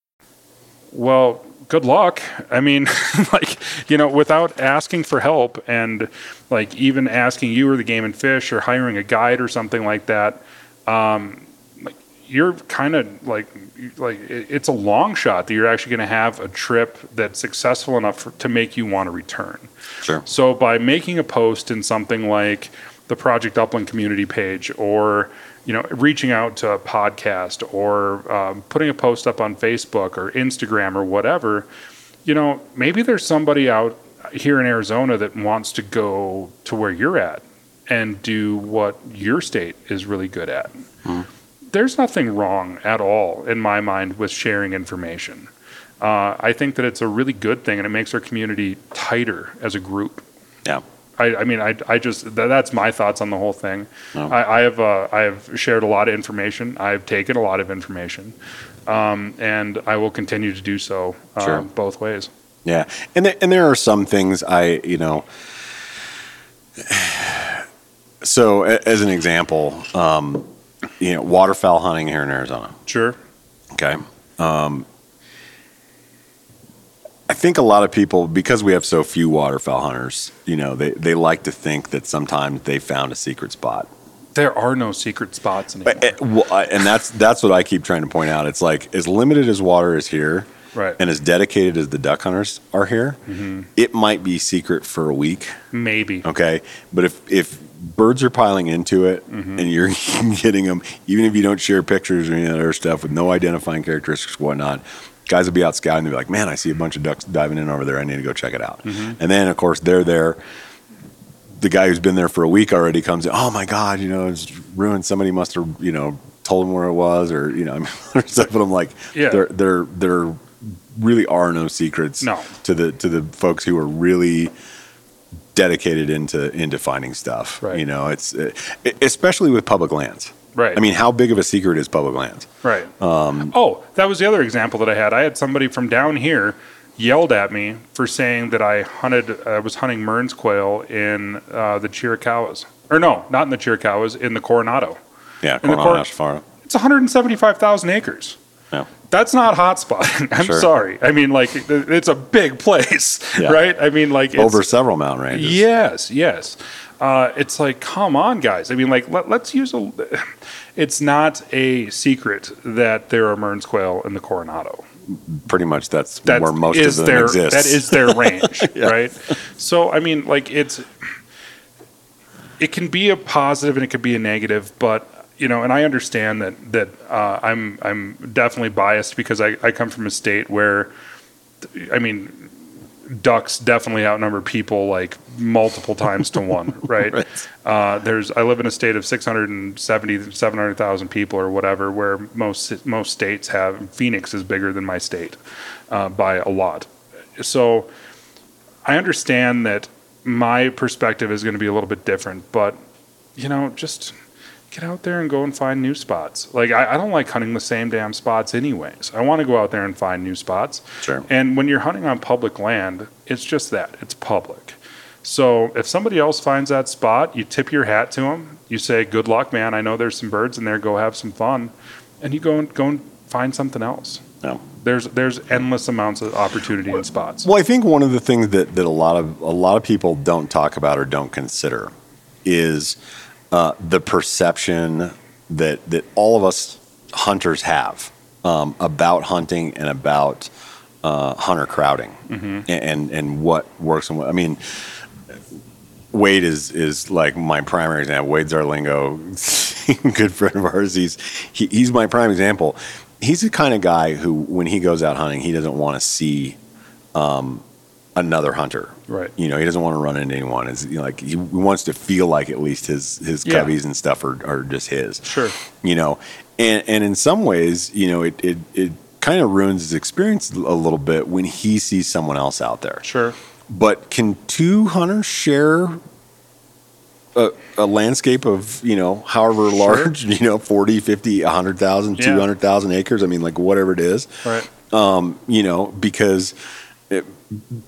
Well, good luck. I mean, *laughs* like, you know, without asking for help and like even asking you or the game and fish or hiring a guide or something like that, um, like you're kind of like, like it's a long shot that you're actually going to have a trip that's successful enough for, to make you want to return. Sure. So by making a post in something like the Project Upland community page, or you know, reaching out to a podcast, or um, putting a post up on Facebook or Instagram or whatever, you know, maybe there's somebody out here in Arizona that wants to go to where you're at and do what your state is really good at. There's nothing wrong at all in my mind with sharing information. Uh, I think that it's a really good thing, and it makes our community tighter as a group. Yeah. I, I mean, I, I just that, that's my thoughts on the whole thing. No. I, I have uh, I have shared a lot of information. I've taken a lot of information, um, and I will continue to do so uh, Sure. both ways. Yeah, and there, and there are some things I, you know. *sighs* So, a- as an example, um, you know, waterfowl hunting here in Arizona. Sure. Okay. Um, I think a lot of people, because we have so few waterfowl hunters, you know, they, they like to think that sometimes they found a secret spot. There are no secret spots anymore. Well, I- and that's that's what I keep trying to point out. It's like as limited as water is here, Right. and as dedicated as the duck hunters are here, it might be secret for a week. Maybe. Okay, but if if birds are piling into it Mm-hmm. and you're *laughs* getting them, even if you don't share pictures or any other stuff with no identifying characteristics, whatnot, guys will be out scouting. They'll be like, "Man, I see a bunch of ducks diving in over there. I need to go check it out." Mm-hmm. And then, of course, they're there. The guy who's been there for a week already comes in. Oh my God, you know, it's ruined. Somebody must have, you know, told him where it was, or you know, *laughs* or stuff. But I'm like, Yeah. there, there, there really are no secrets No. to the to the folks who are really dedicated into into finding stuff. Right. You know, it's uh, especially with public lands. Right. I mean, how big of a secret is public lands? Right. Um, oh, that was the other example that I had. I had somebody from down here yelled at me for saying that I hunted, I was hunting Mearns quail in uh, the Chiricahuas. Or no, not in the Chiricahuas, in the Coronado. Yeah, the Coronado cor- National It's 175,000 acres. Yeah. That's not hotspot. *laughs* I'm Sure. sorry. I mean, like, it's a big place, Yeah. *laughs* right? I mean, like, it's, Over several mountain ranges. Yes, yes. Uh, it's like, come on, guys. I mean, like, let, let's use a. *laughs* It's not a secret that there are Mearns quail in the Coronado. Pretty much that's, That where most of them their exist. that is their range, right? So, I mean, like, it's it can be a positive and it can be a negative, but you know, and I understand that that uh, I'm I'm definitely biased because I, I come from a state where, I mean, ducks definitely outnumber people like multiple times to one, *laughs* right? Right. Uh, there's I live in a state of 670 700,000 people or whatever where most most states have Phoenix is bigger than my state uh, by a lot. So I understand that my perspective is going to be a little bit different, but you know, just get out there and go and find new spots. Like I, I don't like hunting the same damn spots anyways. I want to go out there and find new spots. Sure. And when you're hunting on public land, it's just that. It's public. So if somebody else finds that spot, you tip your hat to them. You say, "Good luck, man. I know there's some birds in there. Go have some fun," and you go and go and find something else. No. There's there's endless amounts of opportunity in spots. Well, I think one of the things that, that a lot of a lot of people don't talk about or don't consider is uh, the perception that that all of us hunters have um, about hunting and about uh, hunter crowding and, and and what works and what I mean. Wade is is like my primary example. Wade's our lingo, *laughs* good friend of ours. He's he, he's my prime example. He's the kind of guy who, when he goes out hunting, he doesn't want to see um, another hunter. Right. You know, he doesn't want to run into anyone. It's you know, like he wants to feel like at least his his Yeah. coveys and stuff are, are just his. Sure. You know, and and in some ways, you know, it it, it kind of ruins his experience a little bit when he sees someone else out there. Sure. But can two hunters share a, a landscape of, you know, however large, *laughs* you know, 40, 50, 100,000, Yeah. 200,000 acres? I mean, like whatever it is, Right. um, you know, because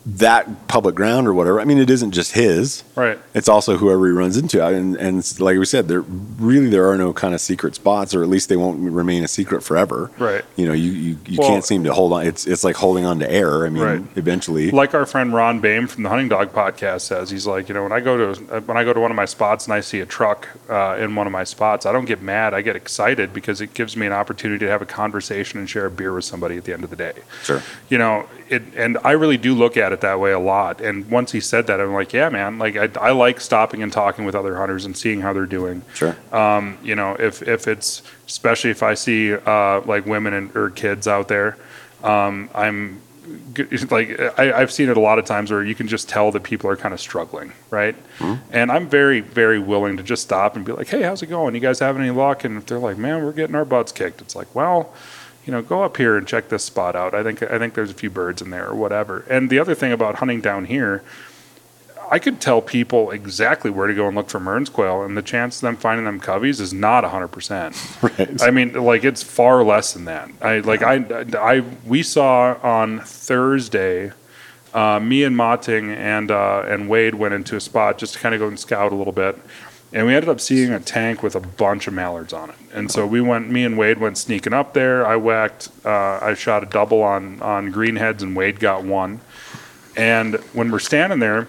that public ground or whatever, I mean, it isn't just his. Right. It's also whoever he runs into. And, and like we said, there really there are no kind of secret spots, or at least they won't remain a secret forever. Right. You know, you, you, you Well- can't seem to hold on. It's it's like holding on to air. I mean, Right. eventually. like our friend Ron Boehme from the Hunting Dog podcast says, he's like, you know, when I go to when I go to one of my spots and I see a truck uh, in one of my spots, I don't get mad. I get excited because it gives me an opportunity to have a conversation and share a beer with somebody at the end of the day. Sure. You know, it, and I really do look at it that way a lot. And once he said that, I'm like, yeah, man. Like I, I like stopping and talking with other hunters and seeing how they're doing. Sure. Um, you know, if if it's especially if I see uh, like women and or kids out there, um, I'm like I, I've seen it a lot of times where you can just tell that people are kind of struggling, right? And I'm very very willing to just stop and be like, hey, how's it going? You guys having any luck? And if they're like, man, we're getting our butts kicked, it's like, well. You know, go up here and check this spot out. I think I think there's a few birds in there or whatever. And the other thing about hunting down here, I could tell people exactly where to go and look for Mearns quail, and the chance of them finding them coveys is not 100%. *laughs* Right. I mean, like it's far less than that. I like I, I we saw on Thursday, uh, me and Motting and uh, and Wade went into a spot just to kind of go and scout a little bit, and we ended up seeing a tank with a bunch of mallards on it. And so we went, me and Wade went sneaking up there. I whacked, uh, I shot a double on on greenheads, and Wade got one. And when we're standing there,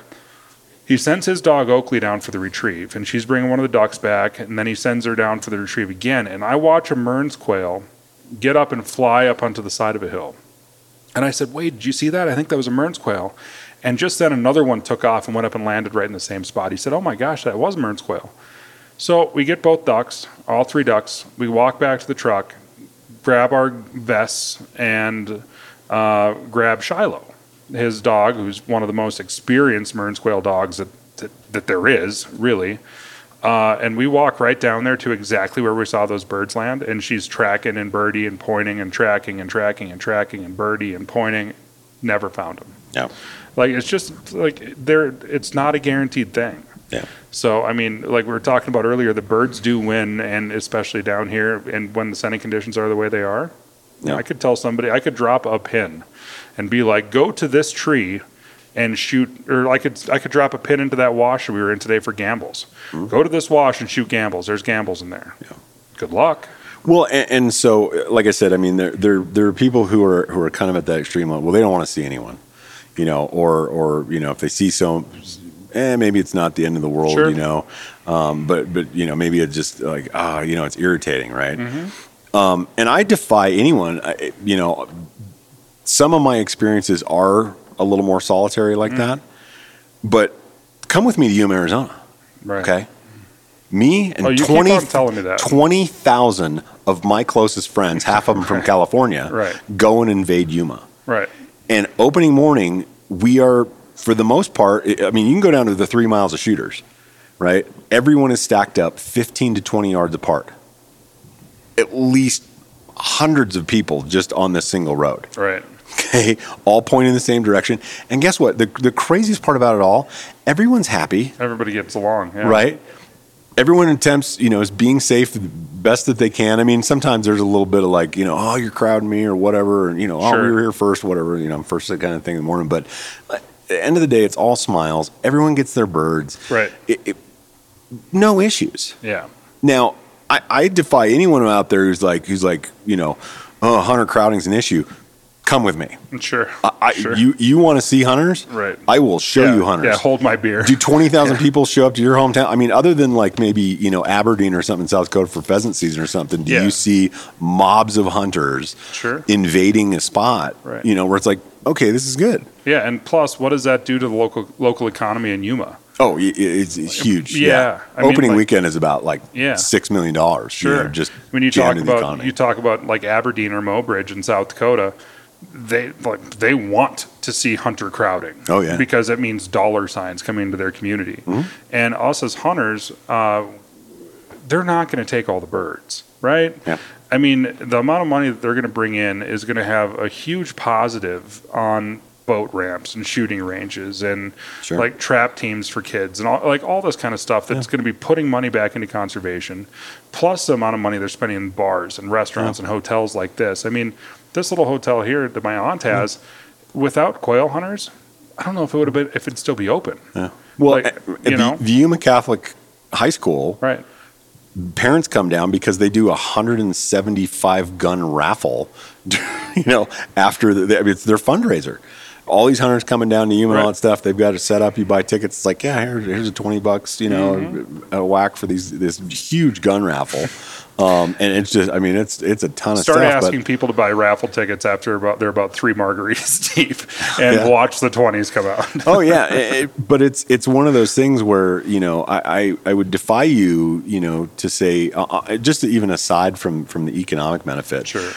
he sends his dog Oakley down for the retrieve, and she's bringing one of the ducks back, and then he sends her down for the retrieve again. And I watch a Mearns quail get up and fly up onto the side of a hill. And I said, Wade, did you see that? I think that was a Mearns quail. And just then another one took off and went up and landed right in the same spot. He said, Oh my gosh, that was Mearns quail. So we get both ducks, all three ducks. We walk back to the truck, grab our vests, and uh, grab Shiloh, his dog, who's one of the most experienced Mearns quail dogs that, that, that there is, really. Uh, and we walk right down there to exactly where we saw those birds land. And she's tracking and birdie and pointing and tracking and tracking and tracking and birdie and pointing. Never found them. Yeah. Like it's just like there, it's not a guaranteed thing. Yeah. So I mean, like we were talking about earlier, the birds do win, and especially down here, and when the sending conditions are the way they are, Yeah. I could tell somebody, I could drop a pin, and be like, go to this tree, and shoot, or I could I could drop a pin into that wash we were in today for Gambel's. Mm-hmm. Go to this wash and shoot Gambel's. There's Gambel's in there. Yeah. Good luck. Well, and, and so, like I said, I mean, there, there, there are people who are who are kind of at that extreme level. Well, they don't want to see anyone, you know, or or you know, if they see some, eh, maybe it's not the end of the world, Sure. you know, um, but but you know, maybe it's just like ah, you know, it's irritating, right? Mm-hmm. Um, and I defy anyone, I- you know, some of my experiences are a little more solitary like Mm. that, but come with me to Yuma, Arizona. Right. Okay. Me and Oh, you 20 on telling me that. 20,000 of my closest friends, half of them from *laughs* California, Right. go and invade Yuma. Right. And opening morning, we are, for the most part, I mean, you can go down to the three miles of shooters, right? Everyone is stacked up 15 to 20 yards apart. At least hundreds of people just on this single road Right. okay, all point in the same direction. And guess what? The, the craziest part about it all, everyone's happy, Everybody gets along. Yeah. right? Everyone attempts, you know, is being safe the best that they can. I mean, sometimes there's a little bit of like, you know, oh, you're crowding me or whatever, and you know, oh, Sure. we were here first, whatever, you know, first kind of thing in the morning. But uh, at the end of the day, it's all smiles. Everyone gets their birds. Right. It, it, no issues. Yeah. Now, I, I defy anyone out there who's like, who's like, you know, oh, hunter crowding's an issue. Come with me. Sure. I, sure. You you want to see hunters? Right. I will show yeah. you hunters. Yeah. Hold my beer. Do twenty thousand *laughs* people show up to your hometown? I mean, other than like maybe you know Aberdeen or something in South Dakota for pheasant season or something, do Yeah. you see mobs of hunters Sure. invading a spot? Right. You know where it's like, okay, this is good. Yeah, and plus, what does that do to the local local economy in Yuma? Oh, it's, it's huge. Yeah. Mean, Opening like- weekend is about like Yeah. six million dollars. Sure. You know, just when you talk about you talk about like Aberdeen or Mobridge in South Dakota, they like they want to see hunter crowding. Oh, yeah. because it means dollar signs coming into their community, Mm-hmm. and us as hunters, uh, they're not going to take all the birds, right? Yeah. I mean, the amount of money that they're going to bring in is going to have a huge positive on boat ramps and shooting ranges and Sure. like trap teams for kids and all like all this kind of stuff that's going to be putting money back into conservation plus the amount of money they're spending in bars and restaurants and hotels like this i mean this little hotel here that my aunt has without quail hunters i don't know if it would have been if it'd still be open Yeah. Well, Like, you the, know? the Yuma Catholic High School, right parents come down because they do a 175 gun raffle, *laughs* you know, after the, it's their fundraiser. All these hunters coming down to Yuma and all Right. that stuff. They've got it set up. You buy tickets. It's like, yeah, here, here's a 20 bucks, you know, Mm-hmm. a whack for these this huge gun raffle. Um, and it's just, I mean, it's it's a ton of start stuff. but- asking people to buy raffle tickets after about they're about three margaritas *laughs* deep and Yeah. watch the 20s come out *laughs* oh yeah, it- it- but it's it's one of those things where you know I, I, I would defy you you know to say uh, uh, just even aside from from the economic benefit. Sure.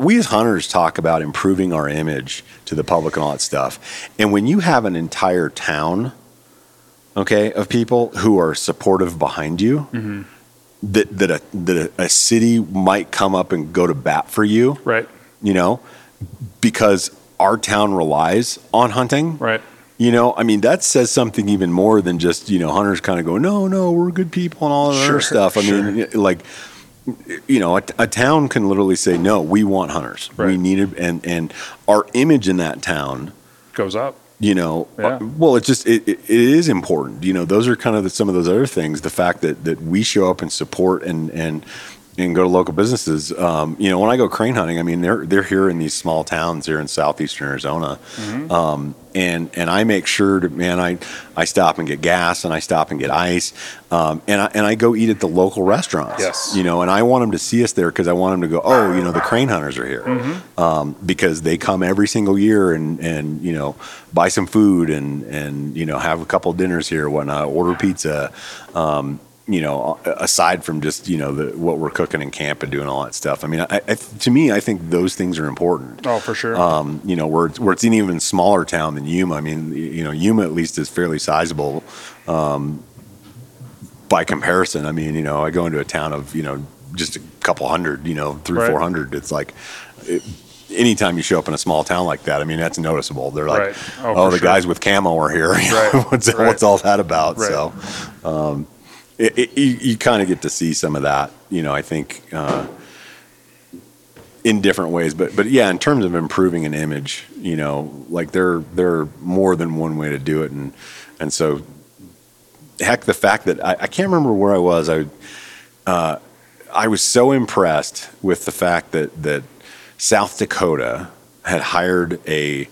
We as hunters talk about improving our image to the public and all that stuff, and when you have an entire town, okay, of people who are supportive behind you. Mm-hmm. That, that a that a, a city might come up and go to bat for you, right you know, because our town relies on hunting, right you know, I mean, that says something even more than just, you know, hunters kind of go, no, no, we're good people and all that Sure, other stuff. I mean, like, you know, a, a town can literally say, no, we want hunters. We need it. And, and our image in that town, goes up you know, Yeah. uh, well, it's just, it, it, it is important. You know, those are kind of the, some of those other things. The fact that, that we show up and support and, and, and go to local businesses. Um, you know, when I go crane hunting, I mean, they're they're here in these small towns here in southeastern Arizona, Mm-hmm. um, and and I make sure to man, I I stop and get gas and I stop and get ice, um, and I and I go eat at the local restaurants. Yes. you know, and I want them to see us there because I want them to go, oh, you know, the crane hunters are here, Mm-hmm. um, because they come every single year and and you know buy some food and and you know have a couple dinners here, whatnot, order pizza. Um, you know, aside from just you know the, what we're cooking in camp and doing all that stuff. I mean, I, I, to me, I think those things are important. oh for sure Um, you know, where it's, where it's an even smaller town than Yuma. I mean, you know, Yuma at least is fairly sizable um, by comparison. I mean, you know, I go into a town of you know just a couple hundred, you know, three Right. four hundred. It's like. It, anytime you show up in a small town like that, I mean, that's noticeable. They're like, Right. oh, Oh, the sure. guys with camo are here. *laughs* Right. what's, Right. what's all that about? So, um, it, it, you, you kind of get to see some of that, you know, I think, uh, in different ways, but, but yeah, in terms of improving an image, you know, like there, there are more than one way to do it. And, and so heck, the fact that I, I can't remember where I was, I, uh, I was so impressed with the fact that that South Dakota had hired a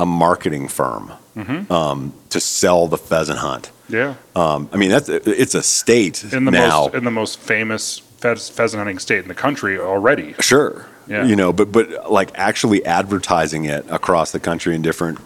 a marketing firm Mm-hmm. um, to sell the pheasant hunt. Yeah. Um, I mean, that's it's a state In the now. most in the most famous pheasant hunting state in the country already. Sure. Yeah. You know, but but like actually advertising it across the country in different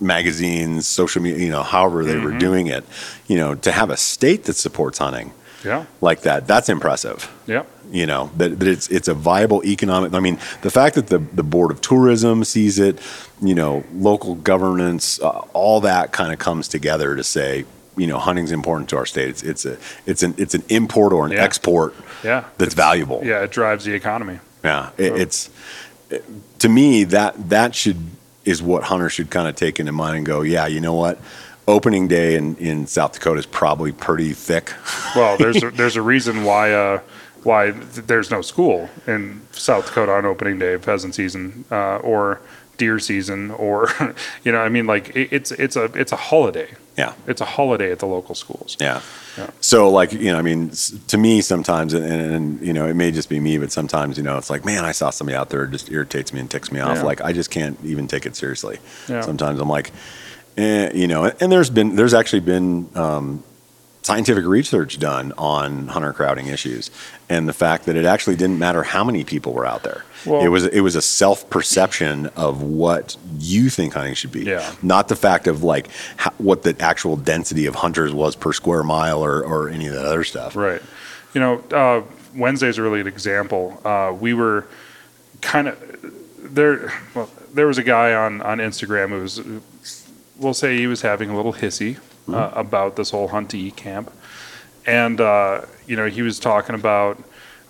magazines, social media, you know, however they Mm-hmm. were doing it, you know, to have a state that supports hunting Yeah. like that, that's impressive. Yeah. you know that, that it's it's a viable economic i mean the fact that the the board of tourism sees it you know local governance uh, all that kind of comes together to say you know hunting's important to our state it's it's a it's an it's an import or an Yeah. export Yeah. that's valuable Yeah. It drives the economy. yeah it, it's it- to me that that should is what hunters should kind of take into mind and go yeah you know what opening day in in south dakota is probably pretty thick Well, there's a, *laughs* there's a reason why uh, why th- there's no school in South Dakota on opening day of pheasant season uh, or deer season or *laughs* you know I mean like it, it's it's a it's a holiday. yeah It's a holiday at the local schools. Yeah. Yeah. So like you know, I mean, to me sometimes, and, and, and you know, it may just be me, but sometimes you know, it's like, man, I saw somebody out there, it just irritates me and ticks me off. Yeah. Like I just can't even take it seriously. Yeah. Sometimes I'm like, eh, you know, and there's been there's actually been um, scientific research done on hunter crowding issues, and the fact that it actually didn't matter how many people were out there. Well- it was it was a self perception of what you think hunting should be, Yeah. not the fact of like how, what the actual density of hunters was per square mile or, or any of that other stuff. Right. You know, uh, Wednesday's really an example. Uh, we were kind of there. Well, there was a guy on on Instagram who was, we'll say, he was having a little hissy uh, about this whole hunt to eat camp, and uh, you know, he was talking about.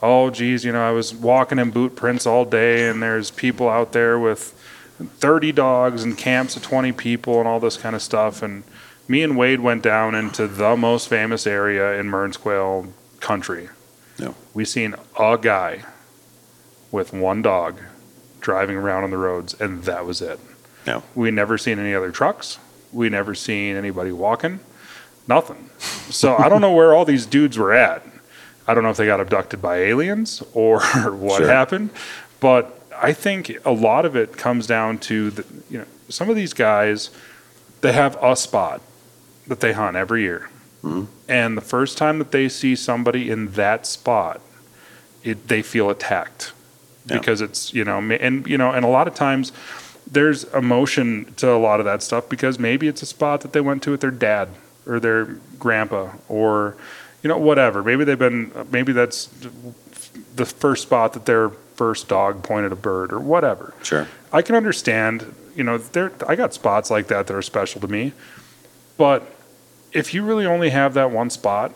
Oh, geez, you know, I was walking in boot prints all day, and there's people out there with 30 dogs and camps of 20 people and all this kind of stuff. And me and Wade went down into the most famous area in Mearns Quail country. No. We seen a guy with one dog driving around on the roads, and that was it. No. We never seen any other trucks. We never seen anybody walking. Nothing. So I don't know where all these dudes were at. I don't know if they got abducted by aliens or *laughs* what Sure. happened, but I think a lot of it comes down to the, you know some of these guys they have a spot that they hunt every year, mm-hmm. and the first time that they see somebody in that spot, it they feel attacked Yeah. because it's you know and you know and a lot of times there's emotion to a lot of that stuff because maybe it's a spot that they went to with their dad or their grandpa or you know whatever maybe they've been maybe that's the first spot that their first dog pointed a bird or whatever Sure. I can understand, you know, there I got spots like that that are special to me. But if you really only have that one spot,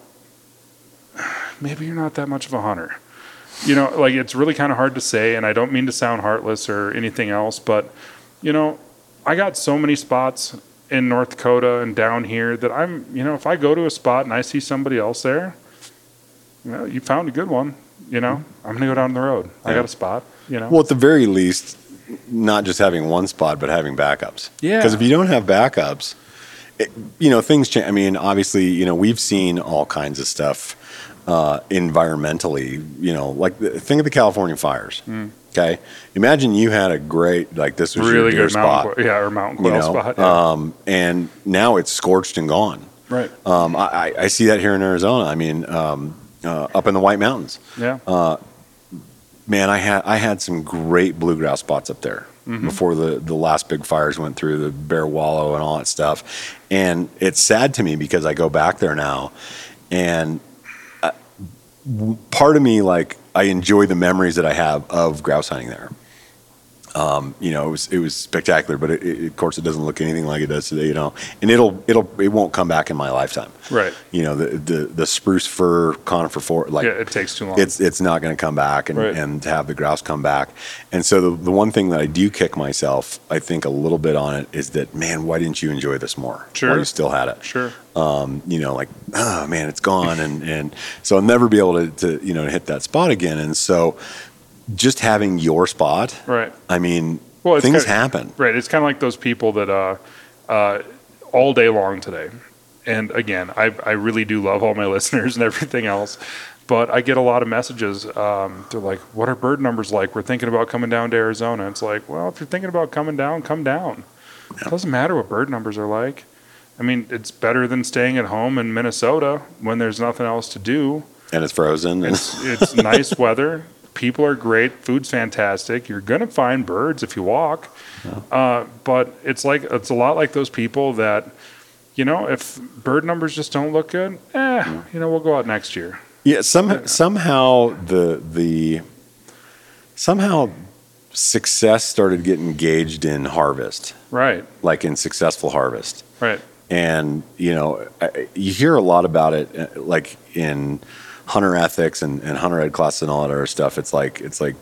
maybe you're not that much of a hunter. You know, like it's really kind of hard to say and I don't mean to sound heartless or anything else, but you know, I got so many spots in North Dakota and down here that I'm, you know, if I go to a spot and I see somebody else there, you, know, you found a good one, you know, I'm going to go down the road. I got a spot, you know. Well, at the very least, not just having one spot, but having backups. Yeah. Because if you don't have backups, it, you know things change. I mean, obviously, you know we've seen all kinds of stuff uh, environmentally. You know, like the, think of the California fires. Okay, imagine you had a great like this was your really deer good spot. mountain, yeah, or mountain you quail know, spot. Yeah. um, and now it's scorched and gone. right. Um, I, I- see that here in Arizona. I mean, um, uh, up in the White Mountains Yeah. man, I had I had some great blue grouse spots up there Mm-hmm. before the the last big fires went through the Bear Wallow and all that stuff, and it's sad to me because I go back there now, and uh, part of me like I enjoy the memories that I have of grouse hunting there. Um, you know, it was it was spectacular, but it, it, of course it doesn't look anything like it does today. You know, and it'll it'll it won't come back in my lifetime. Right. You know, the the, the spruce fir conifer forest, like Yeah, it takes too long. It's it's not going to come back, and Right. and to have the grouse come back. And so the the one thing that I do kick myself, I think a little bit on it is that man, why didn't you enjoy this more? Sure. While you still had it Sure. um, you know, like, oh man, it's gone. And, and so I'll never be able to, to, you know, hit that spot again. And so just having your spot, Right. I mean, Well, things kinda- happen. Right. It's kind of like those people that uh, uh, all day long today. And again, I, I really do love all my *laughs* listeners and everything else. But I get a lot of messages. Um, they're like, what are bird numbers like? We're thinking about coming down to Arizona. It's like, well, if you're thinking about coming down, come down. It doesn't matter what bird numbers are like. I mean, it's better than staying at home in Minnesota when there's nothing else to do. And it's frozen. It's *laughs* it's nice weather. People are great. Food's fantastic. You're gonna find birds if you walk. Uh, but it's like it's a lot like those people that, you know, if bird numbers just don't look good, eh, you know, we'll go out next year. yeah, some, somehow the, the, somehow success started getting engaged in harvest, Right. like in successful harvest. Right. and you know I- you hear a lot about it uh, like in hunter ethics and, and hunter ed classes and all that other stuff it's like it's like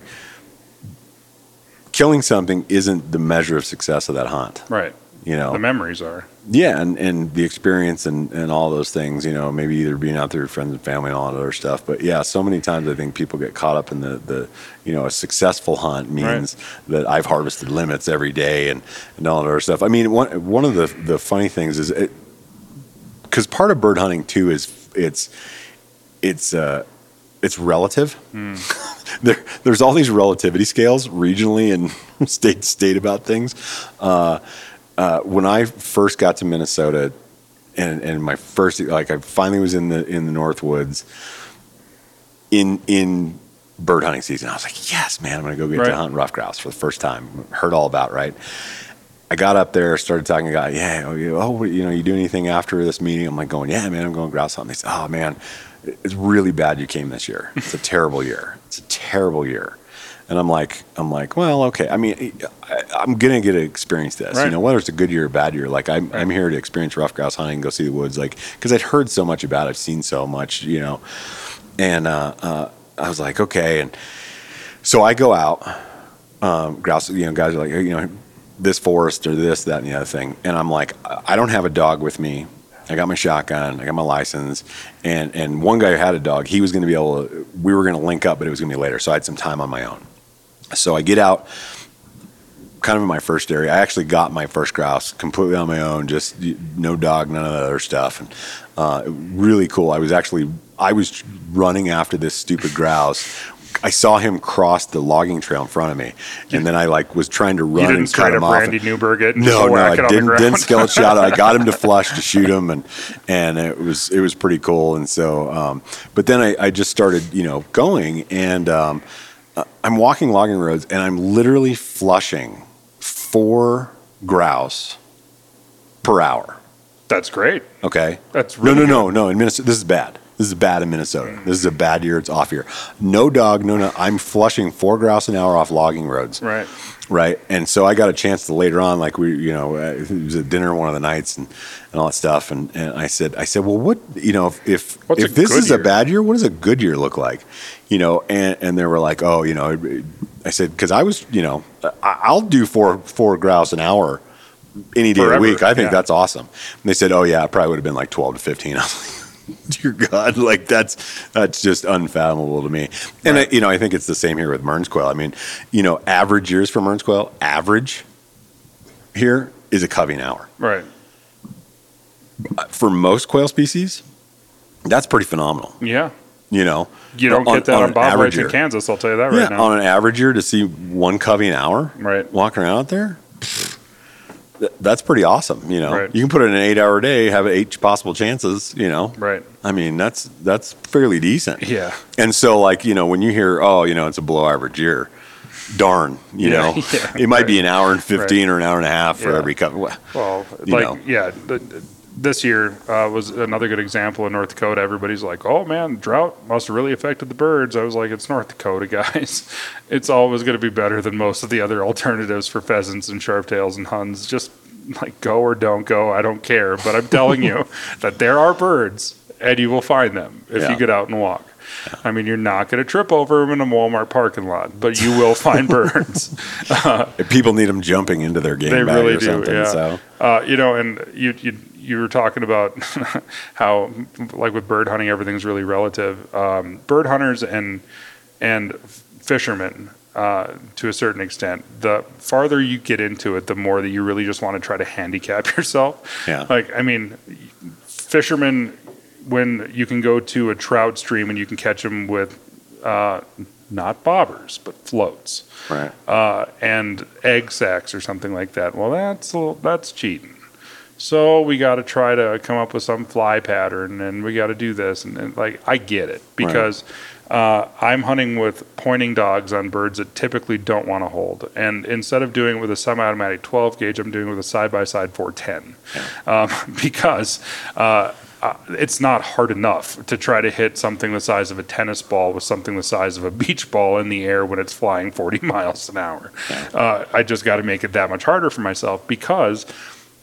killing something isn't the measure of success of that hunt Right. you know The memories are. yeah and, and the experience and, and all those things you know maybe either being out there with friends and family and all that other stuff but yeah so many times i think people get caught up in the, the you know a successful hunt means that i've harvested limits every day and, and all that other stuff i mean one, one of the, the funny things is it because part of bird hunting too is it's it's uh it's relative *laughs* there, there's all these relativity scales regionally and *laughs* state to state about things uh, uh, when I first got to Minnesota, and and my first like I finally was in the in the North Woods, in in bird hunting season. I was like, yes, man, I'm gonna go get Right. to hunt ruffed grouse for the first time. Heard all about right. I got up there, started talking to guy. Yeah, oh, you, oh, you know, you do anything after this meeting? I'm like going, yeah, man, I'm going grouse hunting. They said, oh man, it's really bad you came this year. It's a terrible year. It's a terrible year. And I'm like, I'm like, well, okay. I mean, I, I'm gonna get to experience this. You know, whether it's a good year or a bad year. Like, I'm, I'm here to experience ruffed grouse hunting, go see the woods. Like, because I'd heard so much about, it, I've seen so much. You know, and uh, uh, I was like, okay. And so I go out. Um, grouse, you know, guys are like, you know, this forest or this, that, and the other thing. And I'm like, I don't have a dog with me. I got my shotgun, I got my license, and and one guy who had a dog, he was going to be able to. We were going to link up, but it was going to be later, so I had some time on my own. So I get out, kind of in my first area. I actually got my first grouse completely on my own, just no dog, none of that other stuff, and uh, really cool. I was actually I was running after this stupid grouse. I saw him cross the logging trail in front of me, and then I like was trying to run You didn't and cut him off. Randy Newberg it No, no, I it on the didn't, didn't skeleton shot. I got him to *laughs* flush to shoot him, and and it was it was pretty cool. And so, um, but then I, I just started, you know, going, and um, I'm walking logging roads, and I'm literally flushing four grouse per hour. That's great. Okay. That's no, really no, no, no. In Minnesota, this is bad. This is bad in Minnesota. This is a bad year. It's off year. No dog, no, no. I'm flushing four grouse an hour off logging roads. Right. Right. And so I got a chance to later on, like we, you know, uh, it was at dinner one of the nights and, and all that stuff. And, and I said, I said, well, what, you know, if, if, if this is year? a bad year, what does a good year look like? You know, and, and they were like, oh, you know, I said, cause I was, you know, I'll do four, four grouse an hour any day Forever. of the week. I think yeah. that's awesome. And they said, oh yeah, it probably would have been like 12 to 15. *laughs* *laughs* Dear God, like that's that's just unfathomable to me. And I, you know, I think it's the same here with Mearns quail. I mean, you know, average years for Mearns quail, average here is a covey an hour. Right. Uh, for most quail species, that's pretty phenomenal. Yeah. You know, You don't get that on, an Bob average in. Kansas. I'll tell you that Yeah, right now. on an average year to see one covey an hour, Right. walking around out there, th- that's pretty awesome. You know, Right. you can put it in an eight-hour day, have eight possible chances. You know, right. I mean, that's that's fairly decent. Yeah. And so, like, you know, when you hear, oh, you know, it's a below average year, darn, you Yeah, know, *laughs* yeah, it might be an hour and 15 or an hour and a half for Yeah. every cover. Well, Well, like know. yeah, the, this year uh, was another good example in North Dakota. Everybody's like, "Oh man, drought must have really affected the birds." I was like, "It's North Dakota, *laughs* guys. It's always going to be better than most of the other alternatives for pheasants and sharptails and huns. Just like go or don't go, I don't care. But I'm telling you *laughs* that there are birds, and you will find them if Yeah. you get out and walk." I mean, you're not going to trip over them in a Walmart parking lot, but you will *laughs* find birds. If people need them jumping into their game They bag really or do, something. yeah. So Uh, you know, and you you you were talking about *laughs* how like with bird hunting, everything's really relative. Um, bird hunters and and fishermen. Uh, to a certain extent, the farther you get into it, the more that you really just want to try to handicap *laughs* yourself. Yeah. Like, I mean, fishermen, when you can go to a trout stream and you can catch them with uh, not bobbers, but floats right. uh, and egg sacks or something like that. Well, that's a little, that's cheating. So we got to try to come up with some fly pattern, and we got to do this, and, and like I get it because uh, I'm hunting with pointing dogs on birds that typically don't want to hold, and instead of doing it with a semi-automatic 12 gauge, I'm doing it with a side-by-side 410 um, *laughs* because. Uh, uh, it's not hard enough to try to hit something the size of a tennis ball with something the size of a beach ball in the air when it's flying 40 *laughs* miles an hour. Uh, I just got to make it that much harder for myself because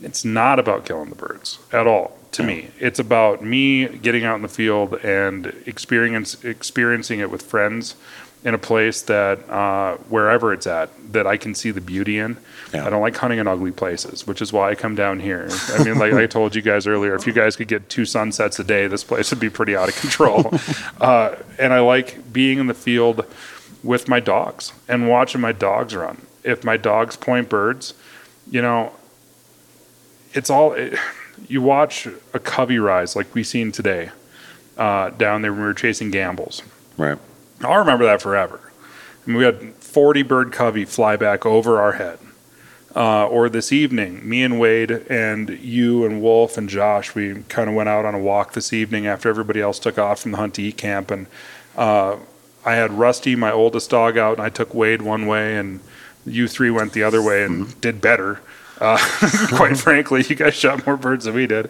it's not about killing the birds at all to me. It's about me getting out in the field and experience experiencing it with friends in a place that uh, wherever it's at that I can see the beauty in. Yeah. I don't like hunting in ugly places, which is why I come down here. I mean, like I told you guys earlier, if you guys could get two sunsets a day, this place would be pretty out of control. *laughs* uh, and I like being in the field with my dogs and watching my dogs run. If my dogs point birds, you know, it's all. It, you watch a covey rise like we seen today uh, down there when we were chasing Gambel's. Right. I'll remember that forever. I mean, we had 40 bird covey fly back over our head. Uh, or this evening, me and Wade and you and Wolf and Josh, we kind of went out on a walk this evening after everybody else took off from the hunt to eat camp. And uh, I had Rusty, my oldest dog, out, and I took Wade one way, and you three went the other way and did better. Uh, *laughs* quite frankly, you guys shot more birds than we did.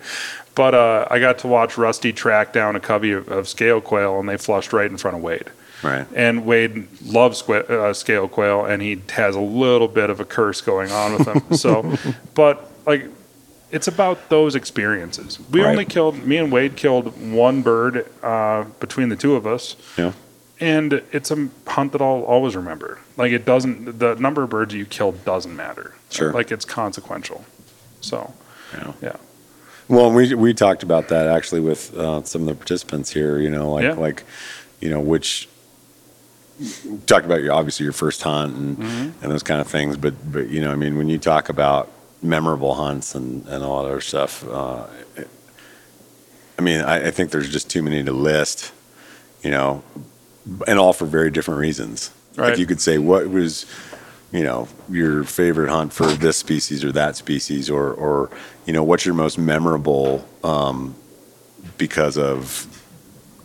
But uh, I got to watch Rusty track down a covey of, of scale quail, and they flushed right in front of Wade. Right. And Wade loves squa- uh, scale quail, and he has a little bit of a curse going on with him. so, *laughs* but like, it's about those experiences. We Right. only killed me and Wade killed one bird uh, between the two of us, Yeah. And it's a hunt that I'll always remember. Like, it doesn't. The number of birds you kill doesn't matter. Sure. Like it's consequential. So, Yeah. yeah. Well, we we talked about that actually with uh, some of the participants here. You know, like Yeah. like, you know, which talked about your obviously your first hunt and Mm-hmm. and those kind of things. But but you know, I mean, when you talk about memorable hunts and and all that other stuff, uh, it- I mean, I, I think there's just too many to list. You know, and all for very different reasons. Right. Like you could say, what was you know your favorite hunt for this species or that species or or you know what's your most memorable um, because of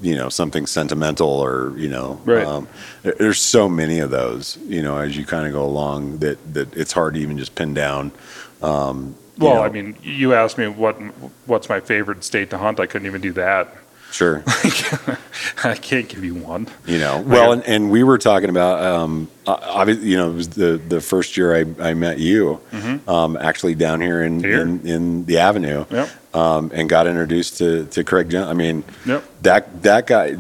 you know something sentimental or you know Right. um, there- there's so many of those you know as you kind of go along that that it's hard to even just pin down um, you Well, know. I mean, you asked me what what's my favorite state to hunt. I couldn't even do that. Sure *laughs* I can't give you one. you know well and, and we were talking about um obviously you know it was the the first year i, I met you um actually down here in Mm-hmm. Here. in, in the avenue Yep. um and got introduced to to craig Jones. i mean Yep. that that guy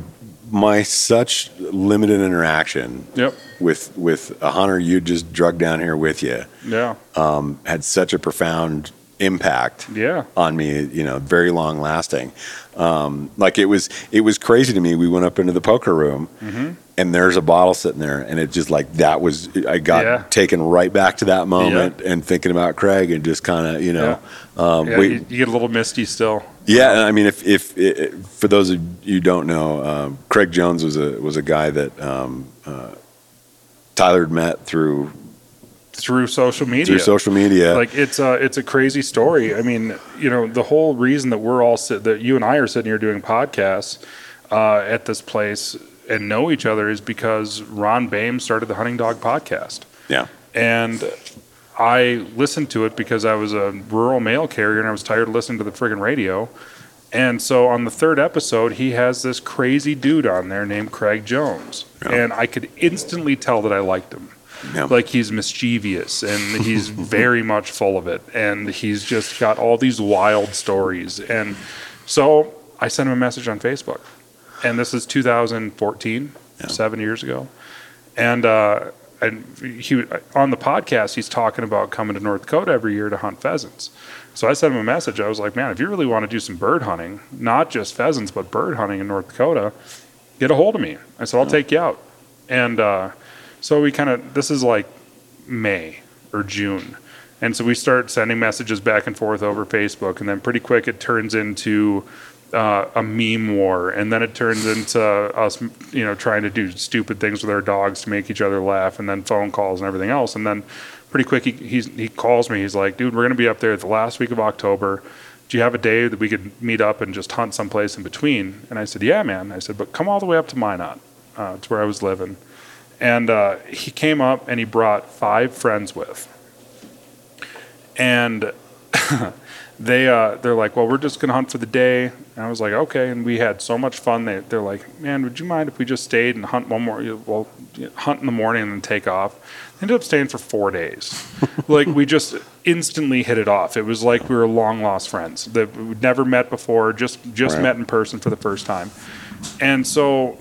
my such limited interaction Yep. with with a hunter you just drug down here with you Yeah. um had such a profound impact Yeah. on me, you know, very long lasting. Um, like it was, it was crazy to me. We went up into the poker room Mm-hmm. and there's a bottle sitting there and it just like, that was, I got Yeah. taken right back to that moment and thinking about Craig and just kind of, you know, um, Yeah, we, you, get a little misty still. yeah, and I mean, if if for those of you who don't know, um, Craig Jones was a was a guy that um, uh, Tyler had met through Through social media. through social media. Like it's a it's a crazy story. I mean, you know, the whole reason that we're all sit, that you and I are sitting here doing podcasts uh, at this place and know each other is because Ron Boehme started the Hunting Dog podcast. yeah, And I listened to it because I was a rural mail carrier and I was tired of listening to the friggin' radio. And so on the third episode, he has this crazy dude on there named Craig Jones. Yeah. And I could instantly tell that I liked him. Yeah. Like he's mischievous and he's *laughs* very much full of it. And he's just got all these wild stories. And so I sent him a message on Facebook. And this is 2014, seven years ago. And, uh, and he on the podcast he's talking about coming to North Dakota every year to hunt pheasants. So I sent him a message. I was like, "Man, if you really want to do some bird hunting, not just pheasants, but bird hunting in North Dakota, get a hold of me." I said, "I'll take you out." And uh, so we kind of this is like May or June, and so we start sending messages back and forth over Facebook, and then pretty quick it turns into uh, a meme war, and then it turns into us, you know, trying to do stupid things with our dogs to make each other laugh, and then phone calls and everything else, and then pretty quick he he calls me. He's like, "Dude, we're gonna be up there the last week of October. Do you have a day that we could meet up and just hunt someplace in between?" And I said, "Yeah, man." I said, "But come all the way up to Minot. Uh, it's where I was living." And uh, he came up and he brought five friends with, and *laughs* they uh, they're like, well, we're just gonna hunt for the day. And I was like, okay. And we had so much fun. They they're like, man, would you mind if we just stayed and hunt one more? Well, hunt in the morning and then take off. They ended up staying for four days. *laughs* like we just instantly hit it off. It was like we were long lost friends that we'd never met before. Just just Right. met in person for the first time. And so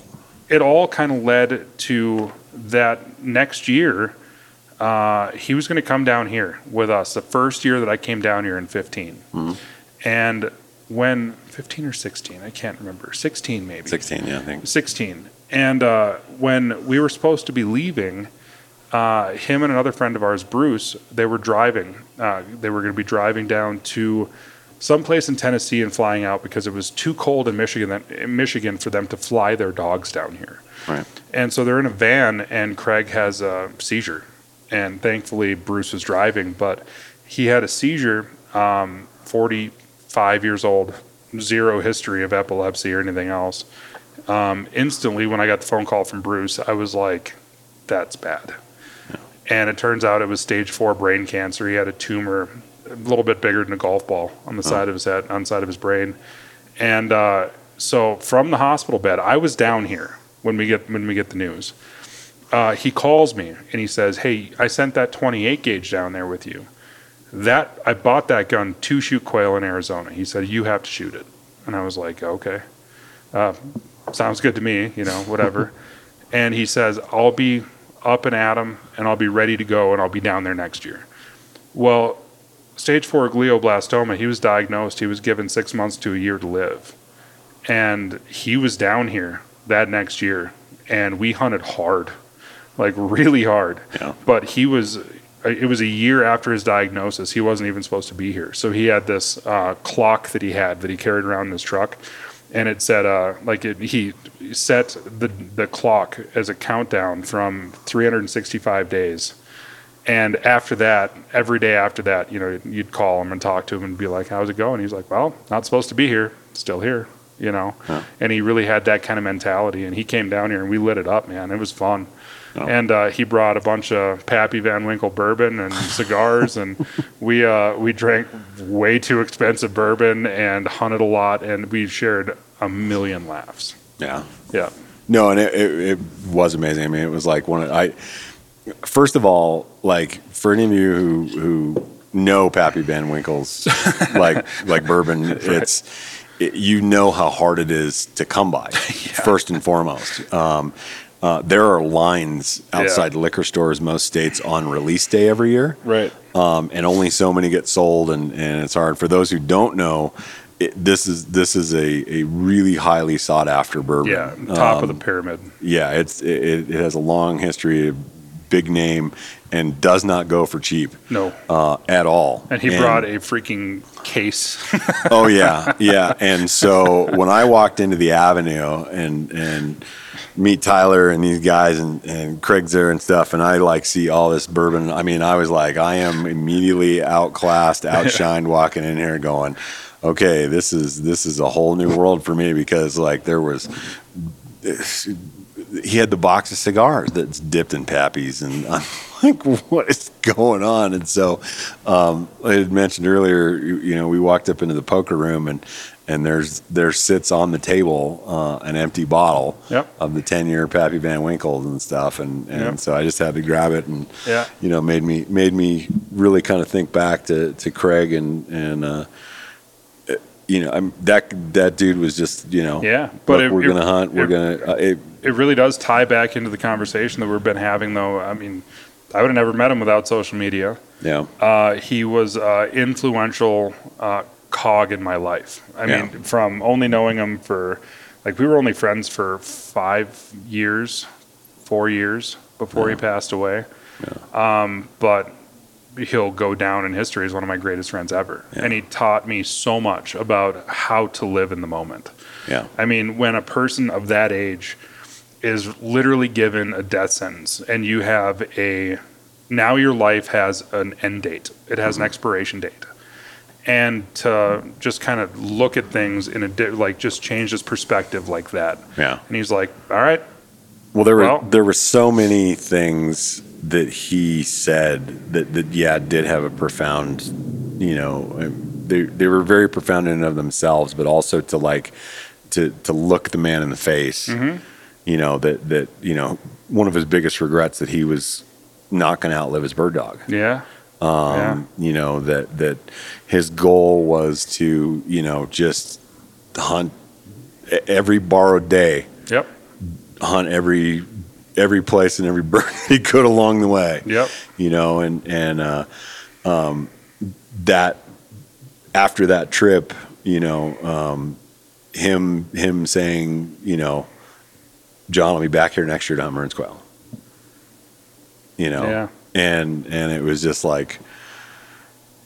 it all kind of led to that next year. Uh, he was going to come down here with us the first year that I came down here in 15. And when 15 or 16, I can't remember, 16 maybe. 16, yeah, I think. 16. And uh, when we were supposed to be leaving, uh, him and another friend of ours, Bruce, they were driving. Uh, they were going to be driving down to someplace in Tennessee and flying out because it was too cold in Michigan, that, in Michigan for them to fly their dogs down here. Right. And so they're in a van, and Craig has a seizure. And thankfully, Bruce was driving, but he had a seizure, um, 45 years old, zero history of epilepsy or anything else. Um, instantly, when I got the phone call from Bruce, I was like, that's bad. And it turns out it was stage four brain cancer. He had a tumor a little bit bigger than a golf ball on the side of his head, on the side of his brain. And uh, so from the hospital bed, I was down here when we get when we get the news. Uh, he calls me and he says, "Hey, I sent that 28 gauge down there with you. That I bought that gun to shoot quail in Arizona." He said, "You have to shoot it." And I was like, "Okay, uh, sounds good to me. You know, whatever." *laughs* and he says, "I'll be up and at 'em, and I'll be ready to go, and I'll be down there next year." Well, stage four glioblastoma. He was diagnosed. He was given six months to a year to live, and he was down here that next year, and we hunted hard, like really hard. Yeah. But he was. It was a year after his diagnosis. He wasn't even supposed to be here. So he had this uh, clock that he had that he carried around in his truck, and it said uh, like it, he set the the clock as a countdown from 365 days. And after that, every day after that, you know, you'd call him and talk to him and be like, "How's it going?" He's like, "Well, not supposed to be here, still here," you know. And he really had that kind of mentality. And he came down here and we lit it up, man. It was fun. And uh, he brought a bunch of Pappy Van Winkle bourbon and *laughs* cigars, and we uh, we drank way too expensive bourbon and hunted a lot, and we shared a million laughs. Yeah. Yeah, No, and it, it, it was amazing. I mean, it was like one of I. First of all, like for any of you who who know Pappy Van Winkle's like like bourbon, *laughs* it's it, you know how hard it is to come by. *laughs* First and foremost, um, uh, there are lines outside liquor stores most states on release day every year right. um, and only so many get sold, and, and it's hard. For those who don't know, it, this is this is a, a really highly sought after bourbon. Yeah, top of Um, the pyramid. Yeah, it's it, it has a long history, a big name, and does not go for cheap No. uh, at all. And he brought a freaking case. *laughs* Oh yeah, yeah. And so when I walked into the Avenue and and meet Tyler and these guys and, and Craig's there and stuff, and I like see all this bourbon. I mean, I was like, I am immediately outclassed, *laughs* outshined, walking in here, going, okay, this is this is a whole new world for me because like there was he had the box of cigars that's dipped in pappies, and I'm *laughs* like, what is going on? And so um, I had mentioned earlier, you, you know, we walked up into the poker room and and there's there sits on the table uh, an empty bottle Yep. of the 10 year Pappy Van Winkle and stuff, and and Yep. so I just had to grab it and Yeah. you know made me made me really kind of think back to to Craig and and. Uh, you know, I'm, that that dude was just, you know, Yeah, but but it- we're it- gonna hunt. We're it- gonna. Uh, it, really does tie back into the conversation that we've been having, though. I mean, I would have never met him without social media. yeah, Uh, he was uh, influential uh, cog in my life. I Yeah. mean, from only knowing him for like we were only friends for five years, four years before he passed away. Um, but he'll go down in history as one of my greatest friends ever, and he taught me so much about how to live in the moment. yeah, I mean, when a person of that age is literally given a death sentence and you have a now your life has an end date, it has an expiration date. And to just kind of look at things in a di- like just change his perspective like that. yeah. And he's like, "All right, Well, there were Well- there were so many things that he said that that yeah did have a profound, you know, they they were very profound in and of themselves, but also to like to to look the man in the face, Mm-hmm. You know that that you know one of his biggest regrets that he was not going to outlive his bird dog. yeah, Um, You know that that his goal was to you know just hunt every borrowed day. Yep, hunt every every place and every *laughs* bird he could along the way. yep, You know, and and uh, um, that after that trip, you know, um, him him saying, you know, John, I'll be back here next year to hunt Mearns quail. You know, Yeah. and and it was just like.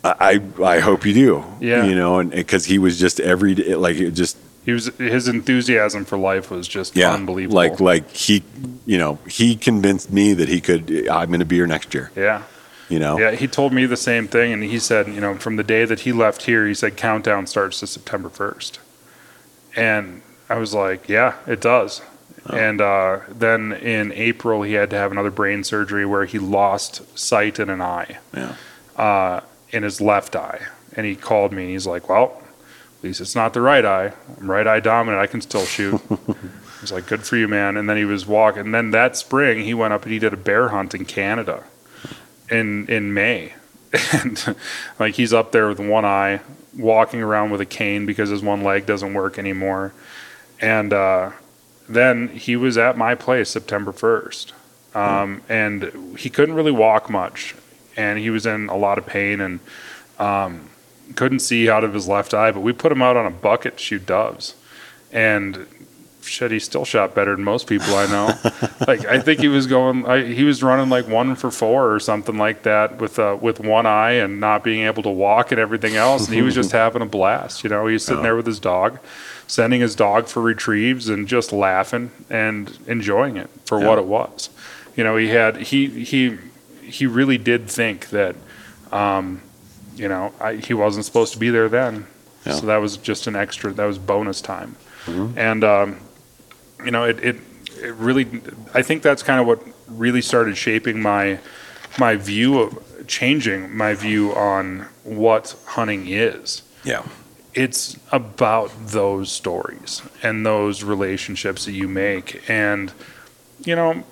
I I hope you do. Yeah. You know, and because he was just every day, like it just he was his enthusiasm for life was just yeah, unbelievable. Like like he, you know, he convinced me that he could. I'm going to be here next year. yeah. You know. Yeah, he told me the same thing, and he said, you know, from the day that he left here, he said countdown starts to September first, and I was like, yeah, it does. And uh, then in April, he had to have another brain surgery where he lost sight in an eye, Yeah. uh, in his left eye, and he called me, and he's like, well, at least it's not the right eye. I'm right eye dominant. I can still shoot. *laughs* he's like, good for you, man. And then he was walking. And then that spring, he went up and he did a bear hunt in Canada in in May, *laughs* and like he's up there with one eye, walking around with a cane because his one leg doesn't work anymore. And uh, then he was at my place September first, um, and he couldn't really walk much, and he was in a lot of pain and um, couldn't see out of his left eye. But we put him out on a bucket to shoot doves, and shit, he still shot better than most people I know. *laughs* like I think he was going, I, he was running like one for four or something like that with uh, with one eye and not being able to walk and everything else, and he was just *laughs* having a blast. You know, he was sitting there with his dog, sending his dog for retrieves and just laughing and enjoying it for what it was. You know, he had he he he really did think that. Um, you know, I, he wasn't supposed to be there then, Yeah. so that was just an extra. That was bonus time, and um, you know, it, it it really. I think that's kind of what really started shaping my my view of changing my view on what hunting is. Yeah. It's about those stories and those relationships that you make, and you know.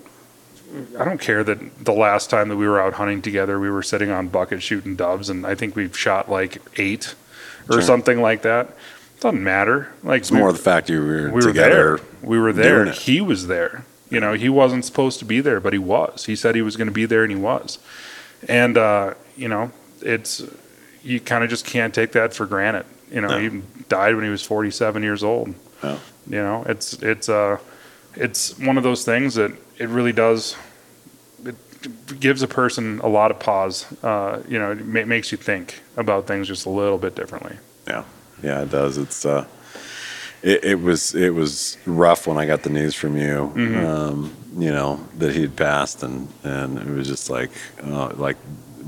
I don't care that the last time that we were out hunting together, we were sitting on bucket shooting doves, and I think we've shot like eight or Sure. something like that. Doesn't matter. Like It's more the fact you were, we were together. there. We were there. He was there. You know, he wasn't supposed to be there, but he was. He said he was going to be there, and he was. And uh, you know, it's you kind of just can't take that for granted. You know, No. he died when he was 47 years old. Yeah. You know, it's it's uh, it's one of those things that it really does. It gives a person a lot of pause. Uh, you know, it ma- makes you think about things just a little bit differently. Yeah, yeah, it does. It's uh, it, it was it was rough when I got the news from you. Mm-hmm. Um, you know that he'd passed, and and it was just like uh, like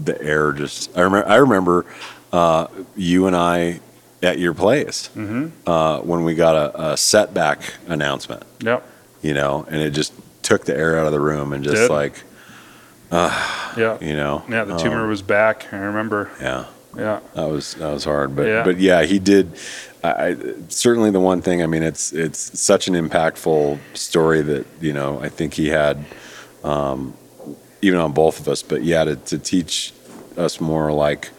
the air just. I remember I remember uh, you and I at your place Mm-hmm. uh, when we got a, a setback announcement. Yep. You know, and it just took the air out of the room and just Did. like Yeah. you know Yeah, the tumor um, was back. I remember. yeah Yeah. that was that was hard but Yeah. but yeah he did I, certainly the one thing I mean it's it's such an impactful story that you know I think he had um, even on both of us but yeah to, to teach us more like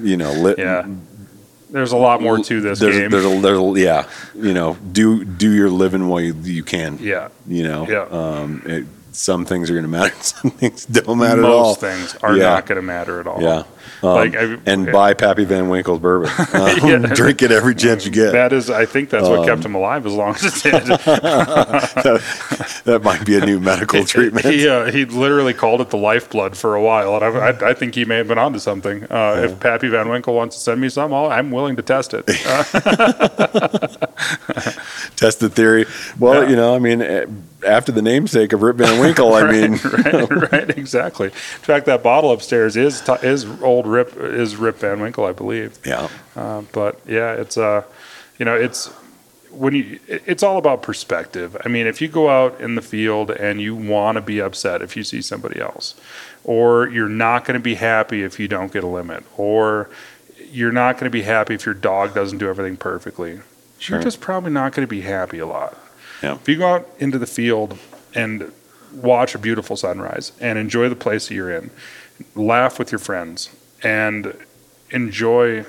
you know lit, Yeah. There's a lot more to this there's, game. There's a, there's a, yeah, you know, do do your living while you, you can. yeah. You know, Yeah. um, it, some things are going to matter, *laughs* some things don't matter Most at all. things are Yeah. not going to matter at all. Yeah, um, Like, I- and yeah. buy Pappy Van Winkle's bourbon. Um, *laughs* Yeah. *laughs* Drink it every chance you get. That is, I think that's what Um, kept him alive as long as it *laughs* did. that might be a new medical treatment. He uh, he literally called it the lifeblood for a while, and I, I, I think he may have been onto something. Uh, If Pappy Van Winkle wants to send me some, I'll, I'm willing to test it. Test the theory. Well, Yeah. you know, I mean, eh, after the namesake of Rip Van Winkle, I mean, right, right, exactly. In fact, that bottle upstairs is t- is old Rip is Rip Van Winkle, I believe. yeah, Uh, but yeah, it's uh, you know, it's when you, it's all about perspective. I mean, if you go out in the field and you want to be upset if you see somebody else, or you're not going to be happy if you don't get a limit, or you're not going to be happy if your dog doesn't do everything perfectly. Sure. You're just probably not going to be happy a lot. Yeah. If you go out into the field and watch a beautiful sunrise and enjoy the place that you're in, laugh with your friends, and enjoy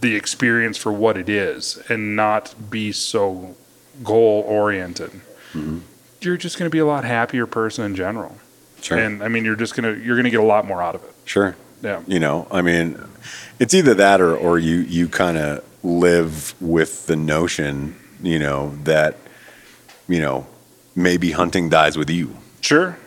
the experience for what it is and not be so goal oriented. Mm-hmm. You're just going to be a lot happier person in general. sure, And I mean, you're just going to you're going to get a lot more out of it. sure. Yeah. You know, I mean, it's either that or, or you, you kind of live with the notion, you know, that, you know, maybe hunting dies with you Sure.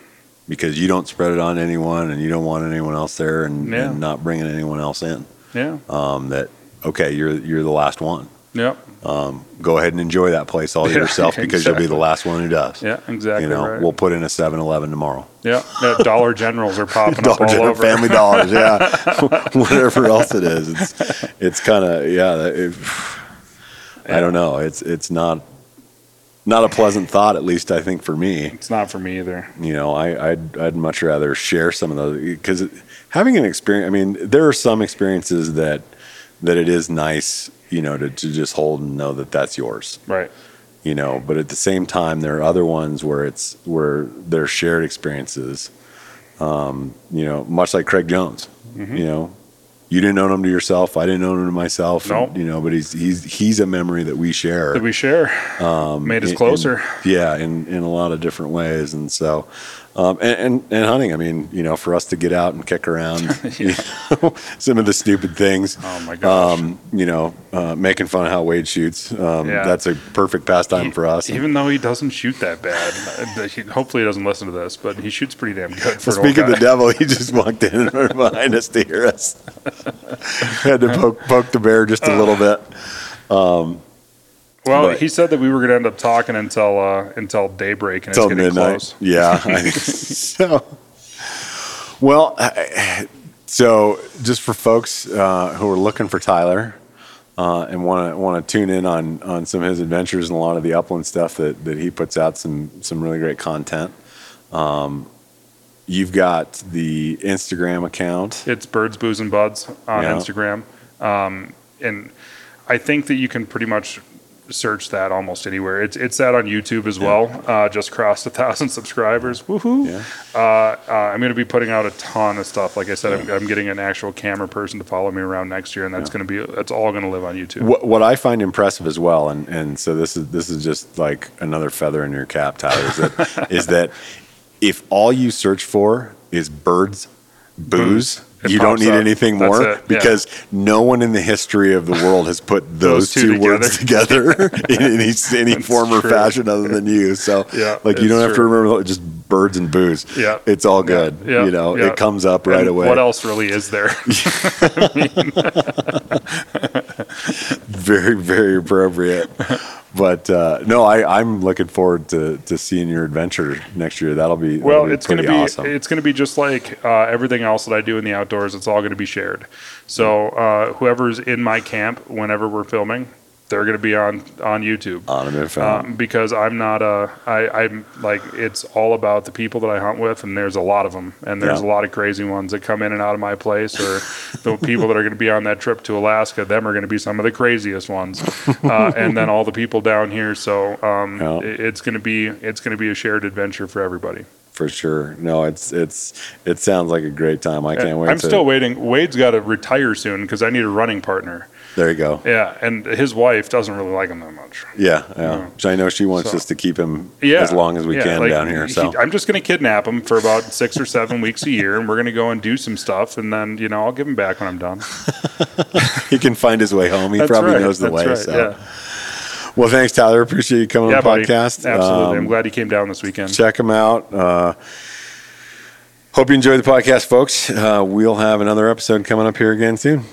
Because you don't spread it on anyone and you don't want anyone else there and, Yeah. and not bringing anyone else in. Yeah. Um, that, okay, you're, you're the last one. Yep. Um, go ahead and enjoy that place all to *laughs* Yeah, yourself because you'll be the last one who does. Yeah. Exactly. You know, right. we'll put in a 7-Eleven tomorrow. yeah. yeah. *laughs* Dollar Generals are popping up Dollar all General, over. Family Dollars, yeah, *laughs* whatever else it is. It's it's kind of yeah. It, I don't know. It's it's not not a pleasant thought. At least I think for me, It's not for me either. you know, I I'd, I'd much rather share some of those because having an experience. I mean, there are some experiences that that it is nice, you know, to, to just hold and know that that's yours Right. you know but at the same time there are other ones where it's where they're shared experiences um, you know much like craig jones Mm-hmm. you know you didn't own him to yourself. I didn't own him to myself. And, Nope. you know but he's he's he's a memory that we share. That we share. Um, made us closer. yeah in in a lot of different ways. And so um, and, and and hunting i mean you know for us to get out and kick around *laughs* you know, *laughs* some of the stupid things Oh my gosh. um, you know, uh, making fun of how Wade shoots. Um, Yeah. That's a perfect pastime for us. Even though he doesn't shoot that bad, uh, *laughs* he- hopefully he doesn't listen to this, but he shoots pretty damn good. For old of the devil, he just walked in right behind us to hear us. Had to poke, poke the bear just a little bit. Well, but- he said that we were going to end up talking until uh, until daybreak, and it's getting midnight. close. Yeah. I- *laughs* so, well, I- so just for folks uh, who are looking for Tyler uh, and want to want to tune in on on some of his adventures and a lot of the upland stuff that that he puts out some some really great content. Um, you've got the Instagram account. It's Birds, Booze, and Buds on Yeah. Instagram, um, and I think that you can pretty much search that almost anywhere. It's it's that on YouTube as well. Uh, just crossed a thousand *laughs* subscribers. Woohoo! Yeah. Uh, uh, I'm going to be putting out a ton of stuff. Like I said, I'm, I'm getting an actual camera person to follow me around next year, and that's going to be that's all going to live on YouTube. What, what I find impressive as well, and, and so this is this is just like another feather in your cap, Tyler, is that *laughs* is that if all you search for is birds, booze, Booze. It you don't need up. anything That's more it, yeah. because no one in the history of the world has put *laughs* those, Those two two, words together *laughs* in any, any form or true. fashion other than you. So, *laughs* Yeah, like, you don't have to true. remember just birds and booze. Yeah. it's all good. Yeah, You know, yeah. it comes up right And away. What else really is there? *laughs* very very appropriate but uh, no I, i'm looking forward to, to seeing your adventure next year that'll be that'll Well, be it's going to be awesome it's going to be just like uh, everything else that I do in the outdoors. It's all going to be shared. So uh, whoever's in my camp, whenever we're filming, they're going to be on on YouTube. On. Um, because I'm not a, I, I'm like, it's all about the people that I hunt with, and there's a lot of them, and there's Yeah. a lot of crazy ones that come in and out of my place, or the *laughs* people that are going to be on that trip to Alaska, them are going to be some of the craziest ones, *laughs* uh, and then all the people down here. So um, Yeah. it- it's going to be, it's going to be a shared adventure for everybody. for sure. No, it's it's it sounds like a great time. I can't wait. I'm to, still waiting. Wade's got to retire soon because I need a running partner. There you go. Yeah, and his wife doesn't really like him that much. Yeah, yeah. So I know she wants So- us to keep him Yeah, as long as we yeah, can like, down here. he- So I'm just going to kidnap him for about six or seven *laughs* weeks a year, and we're going to go and do some stuff, and then you know I'll give him back when I'm done. *laughs* he can find his way home. He That's probably right, knows the that's way. right, so. yeah, Well, thanks, Tyler. Appreciate you coming yeah, on the podcast. Absolutely, Um, I'm glad he came down this weekend. check him out. Uh, hope you enjoyed the podcast, folks. Uh, we'll have another episode coming up here again soon.